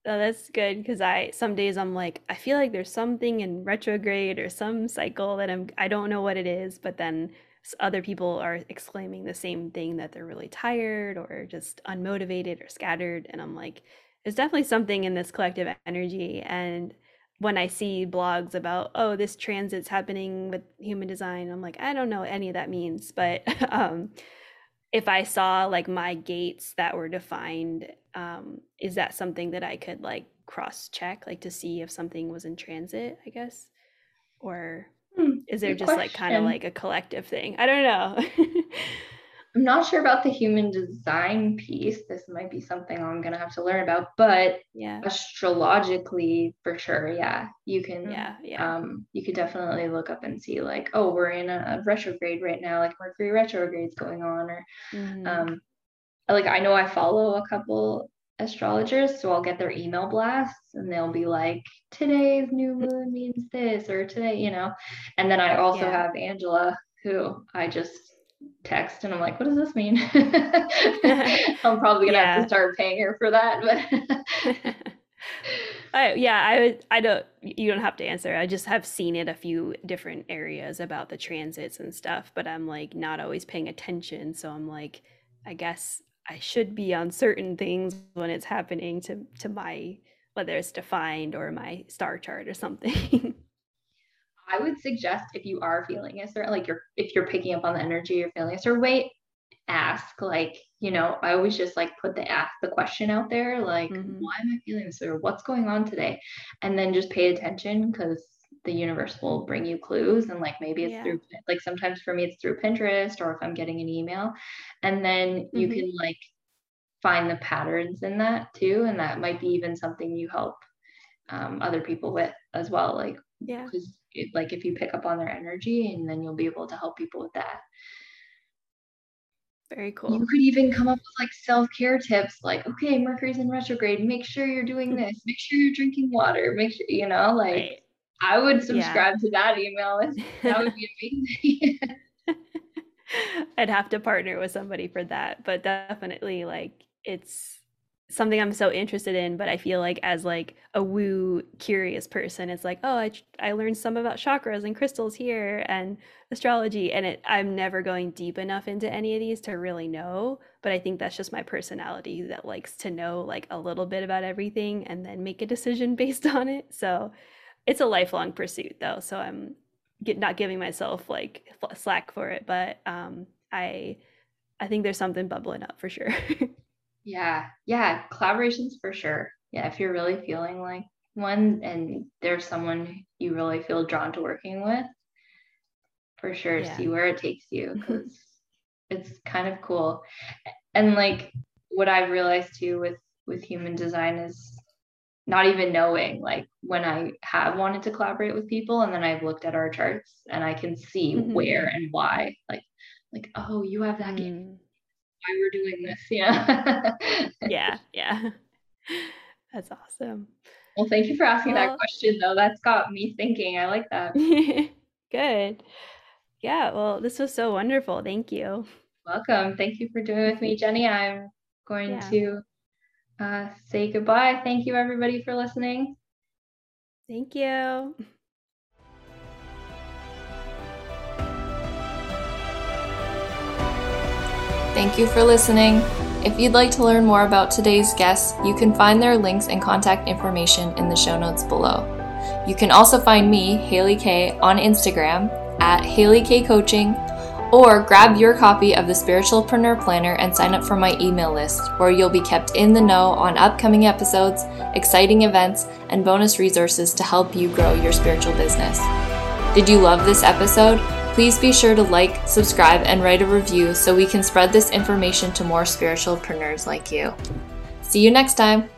Oh, that's good because I some days I'm like I feel like there's something in retrograde or some cycle that I'm I don't know what it is, but then other people are exclaiming the same thing that they're really tired or just unmotivated or scattered, and I'm like, there's definitely something in this collective energy. And when I see blogs about oh this transit's happening with human design, I'm like I don't know what any of that means, but um, if I saw like my gates that were defined, um, is that something that I could like cross check, like to see if something was in transit, I guess? Or hmm, is there just question. like kind of like a collective thing? I don't know. I'm not sure about the human design piece. This might be something I'm gonna have to learn about, but yeah, astrologically for sure, yeah, you can. Yeah, yeah. Um, you could definitely look up and see like, oh, we're in a retrograde right now, like Mercury retrograde's going on, or mm-hmm. um, like I know I follow a couple astrologers, so I'll get their email blasts and they'll be like, today's new moon means this, or today, you know. And then I also yeah. have Angela, who I just text and I'm like, what does this mean? I'm probably gonna yeah. have to start paying her for that. But I, yeah, I I don't you don't have to answer. I just have seen it a few different areas about the transits and stuff, but I'm like not always paying attention. So I'm like, I guess I should be on certain things when it's happening to to my whether it's defined or my star chart or something. I would suggest if you are feeling a certain like you're if you're picking up on the energy, you're feeling a certain weight, ask like you know i always just like put the ask the question out there like mm-hmm. why am i feeling this or what's going on today and then just pay attention because the universe will bring you clues and like maybe it's yeah. through like sometimes for me it's through pinterest or if i'm getting an email and then mm-hmm. you can like find the patterns in that too and that might be even something you help um, other people with as well like yeah because like if you pick up on their energy and then you'll be able to help people with that very cool. You could even come up with like self-care tips like, okay, Mercury's in retrograde. Make sure you're doing mm-hmm. this. Make sure you're drinking water. Make sure, you know, like right. I would subscribe yeah. to that email. That would be amazing. I'd have to partner with somebody for that. But definitely, like, it's something I'm so interested in, but I feel like as like a woo curious person, it's like, oh, I I learned some about chakras and crystals here and astrology, and it I'm never going deep enough into any of these to really know. But I think that's just my personality that likes to know like a little bit about everything and then make a decision based on it. So it's a lifelong pursuit though, so I'm get, not giving myself like slack for it, but um, I I think there's something bubbling up for sure. Yeah. Yeah. Collaborations for sure. Yeah. If you're really feeling like one and there's someone you really feel drawn to working with, for sure, yeah. see where it takes you because it's kind of cool. And like what I've realized too with with human design is not even knowing like when I have wanted to collaborate with people and then I've looked at our charts and I can see mm-hmm. where and why. Like, like, oh, you have that mm. game why we're doing this. Yeah. yeah. Yeah. That's awesome. Well, thank you for asking well, that question, though. That's got me thinking. I like that. Good. Yeah. Well, this was so wonderful. Thank you. Welcome. Thank you for doing with me, Jenni. I'm going yeah. to uh, say goodbye. Thank you, everybody, for listening. Thank you. Thank you for listening. If you'd like to learn more about today's guests, you can find their links and contact information in the show notes below. You can also find me, Haily K, on Instagram at Haily K Coaching, or grab your copy of the Spiritualpreneur Planner and sign up for my email list, where you'll be kept in the know on upcoming episodes, exciting events, and bonus resources to help you grow your spiritual business. Did you love this episode? Please be sure to like, subscribe, and write a review so we can spread this information to more spiritualpreneurs like you. See you next time.